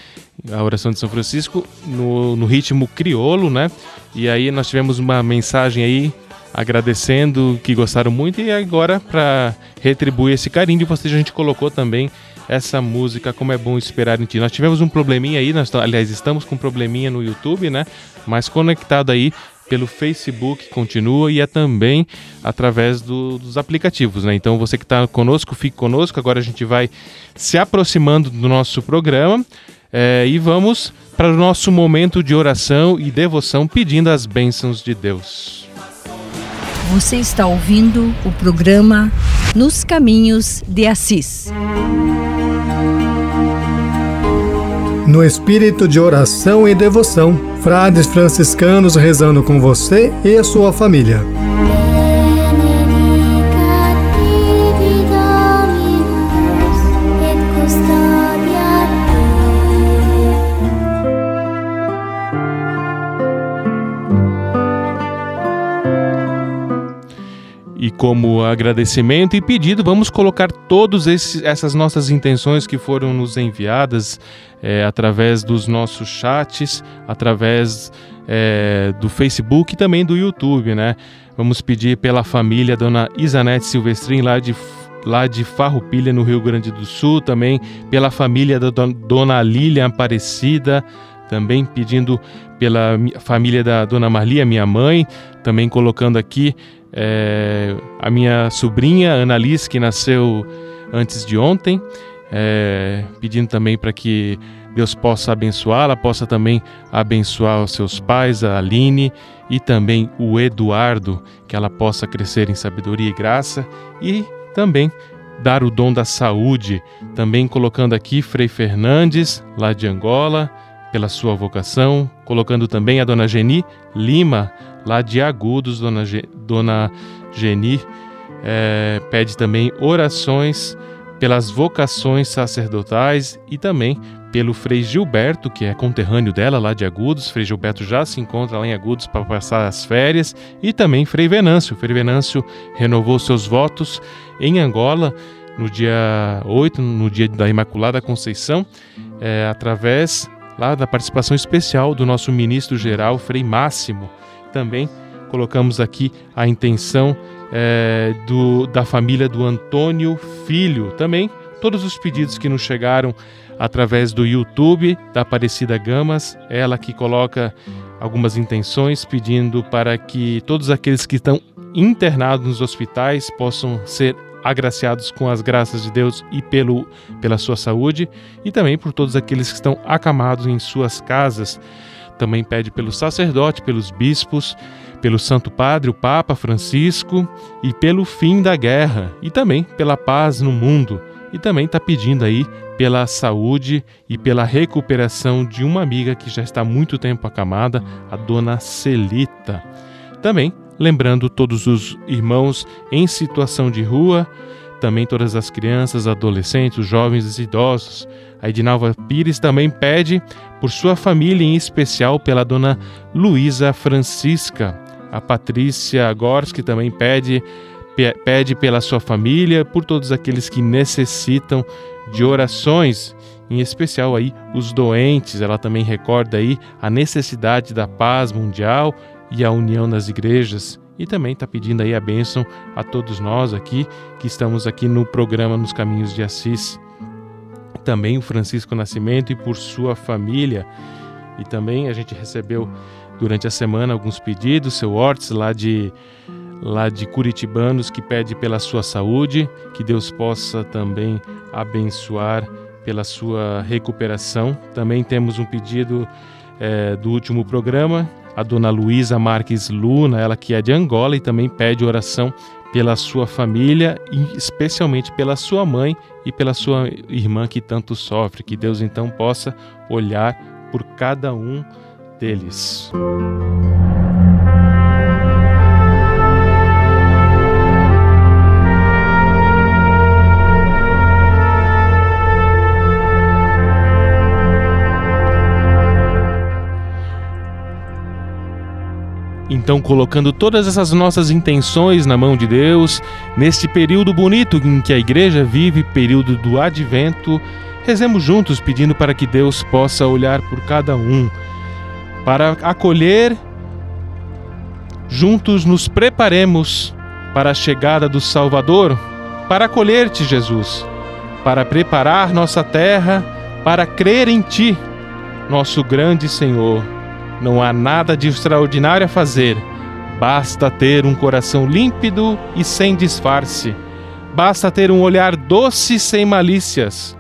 A oração de São Francisco no, no ritmo crioulo, né? E aí nós tivemos uma mensagem aí agradecendo que gostaram muito e agora para retribuir esse carinho de vocês a gente colocou também essa música Como é bom esperar em ti. Nós tivemos um probleminha aí, nós, aliás, estamos com um probleminha no YouTube, né? Mas conectado aí pelo Facebook continua e é também através do- dos aplicativos, né? Então você que está conosco, fique conosco. Agora a gente vai se aproximando do nosso programa é, e vamos para o nosso momento de oração e devoção pedindo as bênçãos de Deus. Você está ouvindo o programa Nos Caminhos de Assis. No espírito de oração e devoção, frades franciscanos rezando com você e a sua família. Como agradecimento e pedido, vamos colocar todas essas nossas intenções que foram nos enviadas eh, através dos nossos chats, através eh, do Facebook e também do YouTube, né? Vamos pedir pela família Dona Isanete Silvestrin, lá de, lá de Farroupilha, no Rio Grande do Sul, também pela família da Don- Dona Lília Aparecida, também pedindo pela família da Dona Marlia, minha mãe, também colocando aqui é, a minha sobrinha Annalise, que nasceu antes de ontem, é, pedindo também para que Deus possa abençoá-la, possa também abençoar os seus pais, a Aline e também o Eduardo, que ela possa crescer em sabedoria e graça e também dar o dom da saúde, também colocando aqui Frei Fernandes, lá de Angola, pela sua vocação, colocando também a dona Geni Lima, lá de Agudos, dona, Ge, dona Geni, eh, pede também orações pelas vocações sacerdotais e também pelo Frei Gilberto, que é conterrâneo dela lá de Agudos. Frei Gilberto já se encontra lá em Agudos para passar as férias. E também Frei Venâncio. Frei Venâncio renovou seus votos em Angola no dia 8, no dia da Imaculada Conceição, eh, através lá da participação especial do nosso ministro-geral, Frei Máximo. Também colocamos aqui a intenção eh, do, da família do Antônio Filho. Também todos os pedidos que nos chegaram através do YouTube da Aparecida Gamas, ela que coloca algumas intenções pedindo para que todos aqueles que estão internados nos hospitais possam ser agraciados com as graças de Deus e pelo, pela sua saúde, e também por todos aqueles que estão acamados em suas casas. Também pede pelo sacerdote, pelos bispos, pelo Santo Padre, o Papa Francisco, e pelo fim da guerra, e também pela paz no mundo. E também está pedindo aí pela saúde e pela recuperação de uma amiga que já está há muito tempo acamada, a dona Celita. Também lembrando todos os irmãos em situação de rua, também todas as crianças, adolescentes, jovens e idosos. A Edinalva Pires também pede por sua família, em especial pela dona Luísa Francisca. A Patrícia Gorski também pede, pe- pede pela sua família, por todos aqueles que necessitam de orações, em especial aí os doentes. Ela também recorda aí a necessidade da paz mundial e a união das igrejas. E também está pedindo aí a bênção a todos nós aqui que estamos aqui no programa Nos Caminhos de Assis. Também o Francisco Nascimento e por sua família. E também a gente recebeu durante a semana alguns pedidos, seu Ortiz lá de lá de Curitibanos que pede pela sua saúde, que Deus possa também abençoar pela sua recuperação. Também temos um pedido eh, do último programa, a dona Luísa Marques Luna, ela que é de Angola e também pede oração pela sua família e especialmente pela sua mãe e pela sua irmã que tanto sofre. Que Deus então possa olhar por cada um deles. Então, colocando todas essas nossas intenções na mão de Deus, neste período bonito em que a igreja vive, período do advento, rezemos juntos pedindo para que Deus possa olhar por cada um, para acolher, juntos nos preparemos para a chegada do Salvador, para acolher-te, Jesus, para preparar nossa terra, para crer em Ti, nosso grande Senhor. Não há nada de extraordinário a fazer, basta ter um coração límpido e sem disfarce, basta ter um olhar doce sem malícias,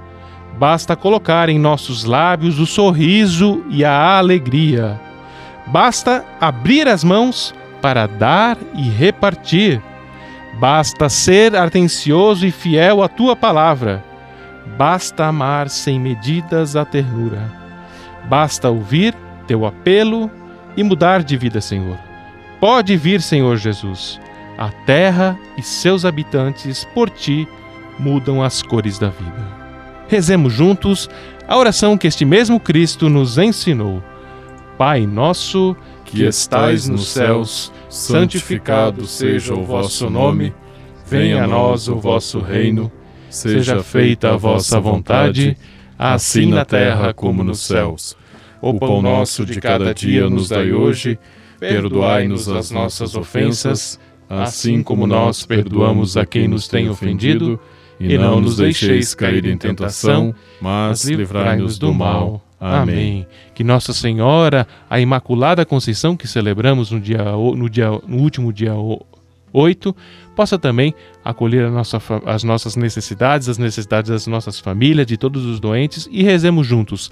basta colocar em nossos lábios o sorriso e a alegria, basta abrir as mãos para dar e repartir, basta ser atencioso e fiel à tua palavra, basta amar sem medidas a ternura, basta ouvir teu apelo e mudar de vida, Senhor. Pode vir, Senhor Jesus. A terra e seus habitantes por ti mudam as cores da vida. Rezemos juntos a oração que este mesmo Cristo nos ensinou. Pai nosso, que estais nos céus, santificado seja o vosso nome. Venha a nós o vosso reino. Seja feita a vossa vontade, assim na terra como nos céus. O pão nosso de cada dia nos dai hoje, perdoai-nos as nossas ofensas, assim como nós perdoamos a quem nos tem ofendido, e não nos deixeis cair em tentação, mas livrai-nos do mal. Amém. Que Nossa Senhora, a Imaculada Conceição que celebramos no, dia, no, dia, no último dia 8, possa também acolher nossa, as nossas necessidades, as necessidades das nossas famílias, de todos os doentes e rezemos juntos.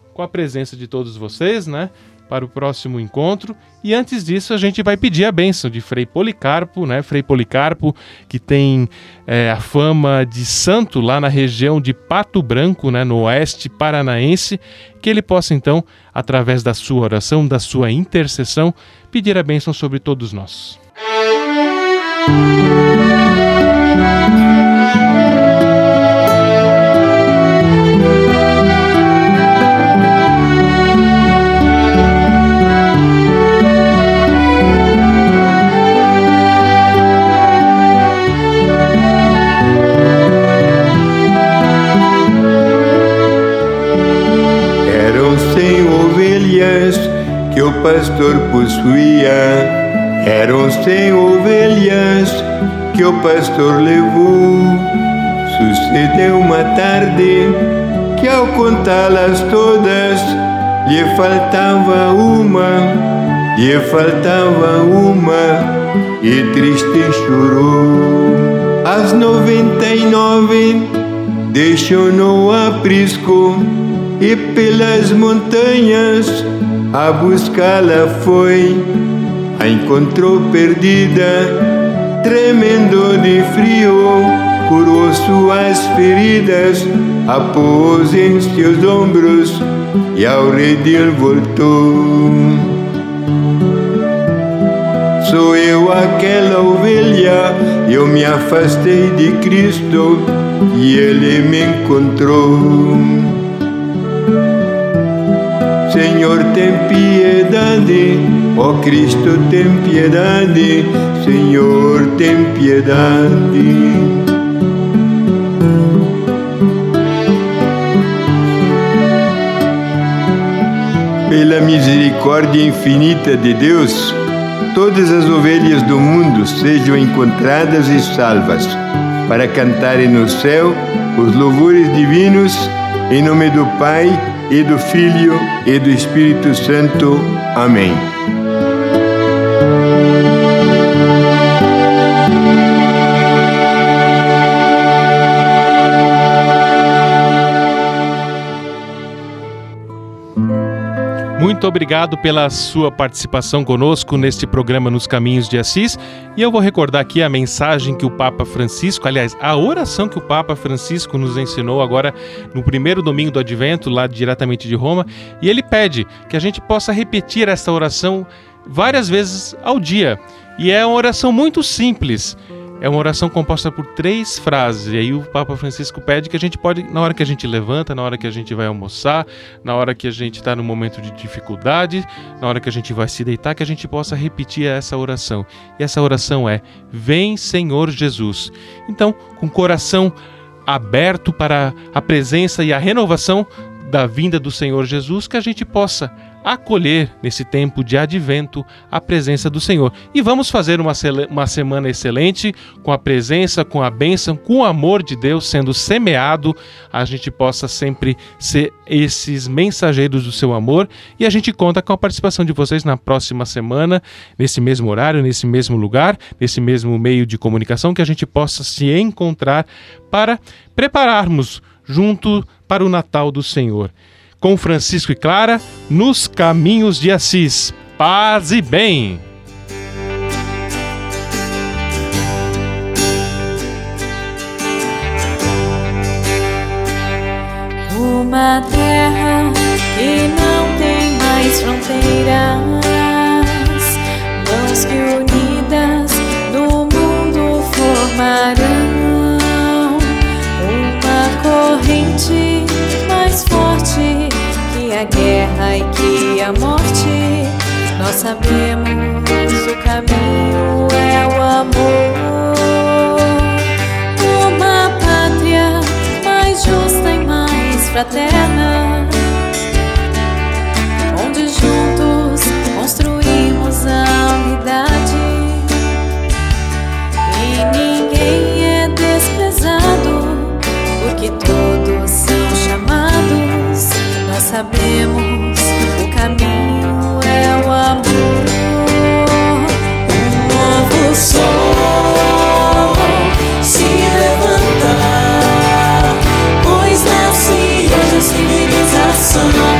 com a presença de todos vocês, né? Para o próximo encontro. E antes disso, a gente vai pedir a bênção de Frei Policarpo, né? Frei Policarpo, que tem é, a fama de santo lá na região de Pato Branco, né? No oeste paranaense. Que ele possa, então, através da sua oração, da sua intercessão, pedir a bênção sobre todos nós. Eram o pastor levou. Sucedeu uma tarde que ao contá-las todas lhe faltava uma, lhe faltava uma e triste chorou. As noventa e nove deixou no aprisco e pelas montanhas a buscá-la foi. A encontrou perdida, tremendo de frio, curou suas feridas, a pôs em seus ombros e ao redil voltou. Sou eu aquela ovelha, eu me afastei de Cristo e ele me encontrou. Senhor, tem piedade Ó Cristo, tem piedade, Senhor, tem piedade. Pela misericórdia infinita de Deus, todas as ovelhas do mundo sejam encontradas e salvas, para cantarem no céu os louvores divinos, em nome do Pai, e do Filho, e do Espírito Santo. Amém. Muito obrigado pela sua participação conosco neste programa Nos Caminhos de Assis. E eu vou recordar aqui a mensagem que o Papa Francisco, aliás, a oração que o Papa Francisco nos ensinou agora no primeiro domingo do Advento, lá diretamente de Roma. E ele pede que a gente possa repetir esta oração várias vezes ao dia. E é uma oração muito simples. É uma oração composta por três frases. E aí o Papa Francisco pede que a gente pode, na hora que a gente levanta, na hora que a gente vai almoçar, na hora que a gente está no momento de dificuldade, na hora que a gente vai se deitar, que a gente possa repetir essa oração. E essa oração é: Vem, Senhor Jesus. Então, com o coração aberto para a presença e a renovação da vinda do Senhor Jesus, que a gente possa acolher nesse tempo de advento a presença do Senhor. E vamos fazer uma, uma semana excelente com a presença, com a bênção, com o amor de Deus sendo semeado, a gente possa sempre ser esses mensageiros do seu amor e a gente conta com a participação de vocês na próxima semana, nesse mesmo horário, nesse mesmo lugar, nesse mesmo meio de comunicação, que a gente possa se encontrar para prepararmos junto para o Natal do Senhor com Francisco e Clara nos caminhos de Assis. Paz e bem! Uma terra que não tem mais fronteiras, mãos que unidas no mundo formarão forte que a guerra e que a morte. Nós sabemos o caminho é o amor. Uma pátria mais justa e mais fraterna, civilização do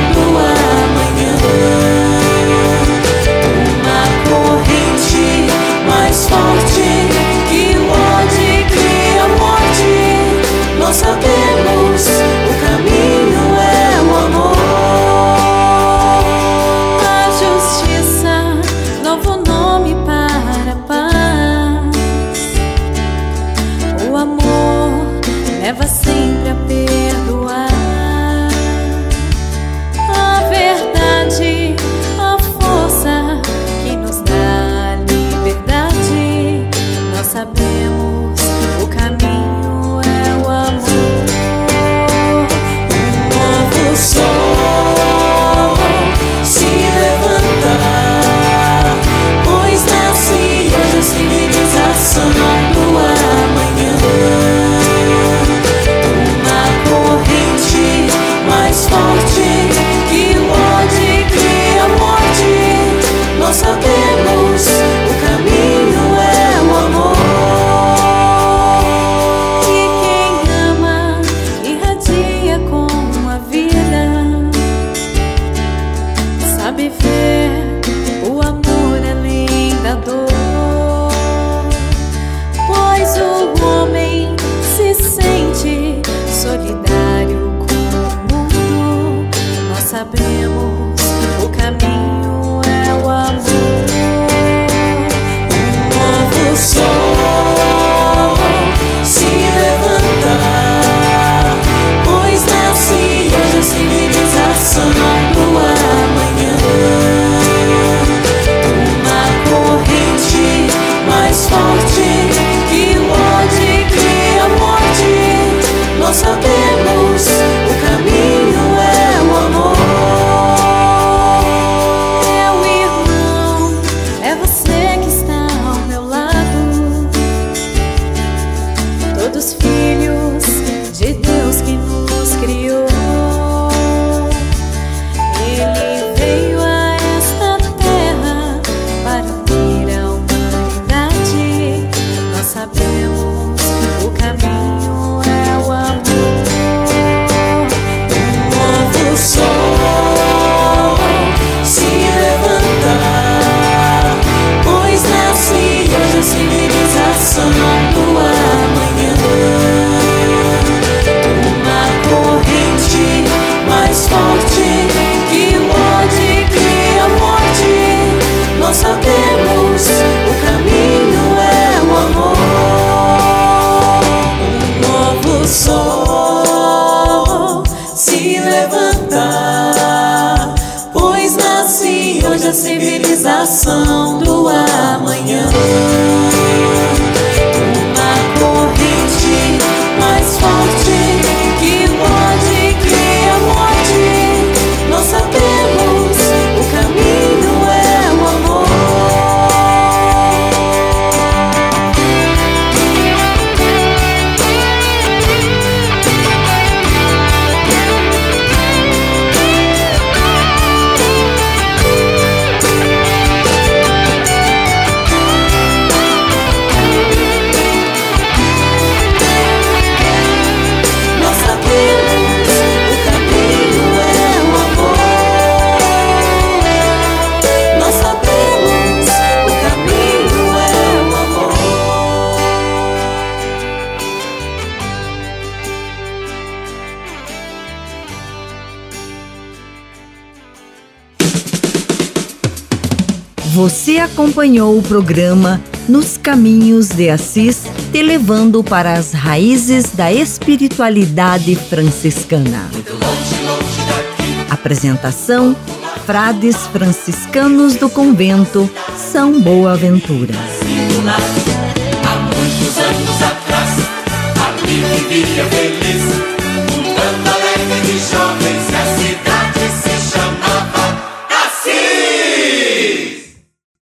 acompanhou o programa Nos Caminhos de Assis, te levando para as raízes da espiritualidade franciscana. Apresentação: Frades franciscanos do convento São Boaventura. Há muitos anos atrás, ali vivia feliz,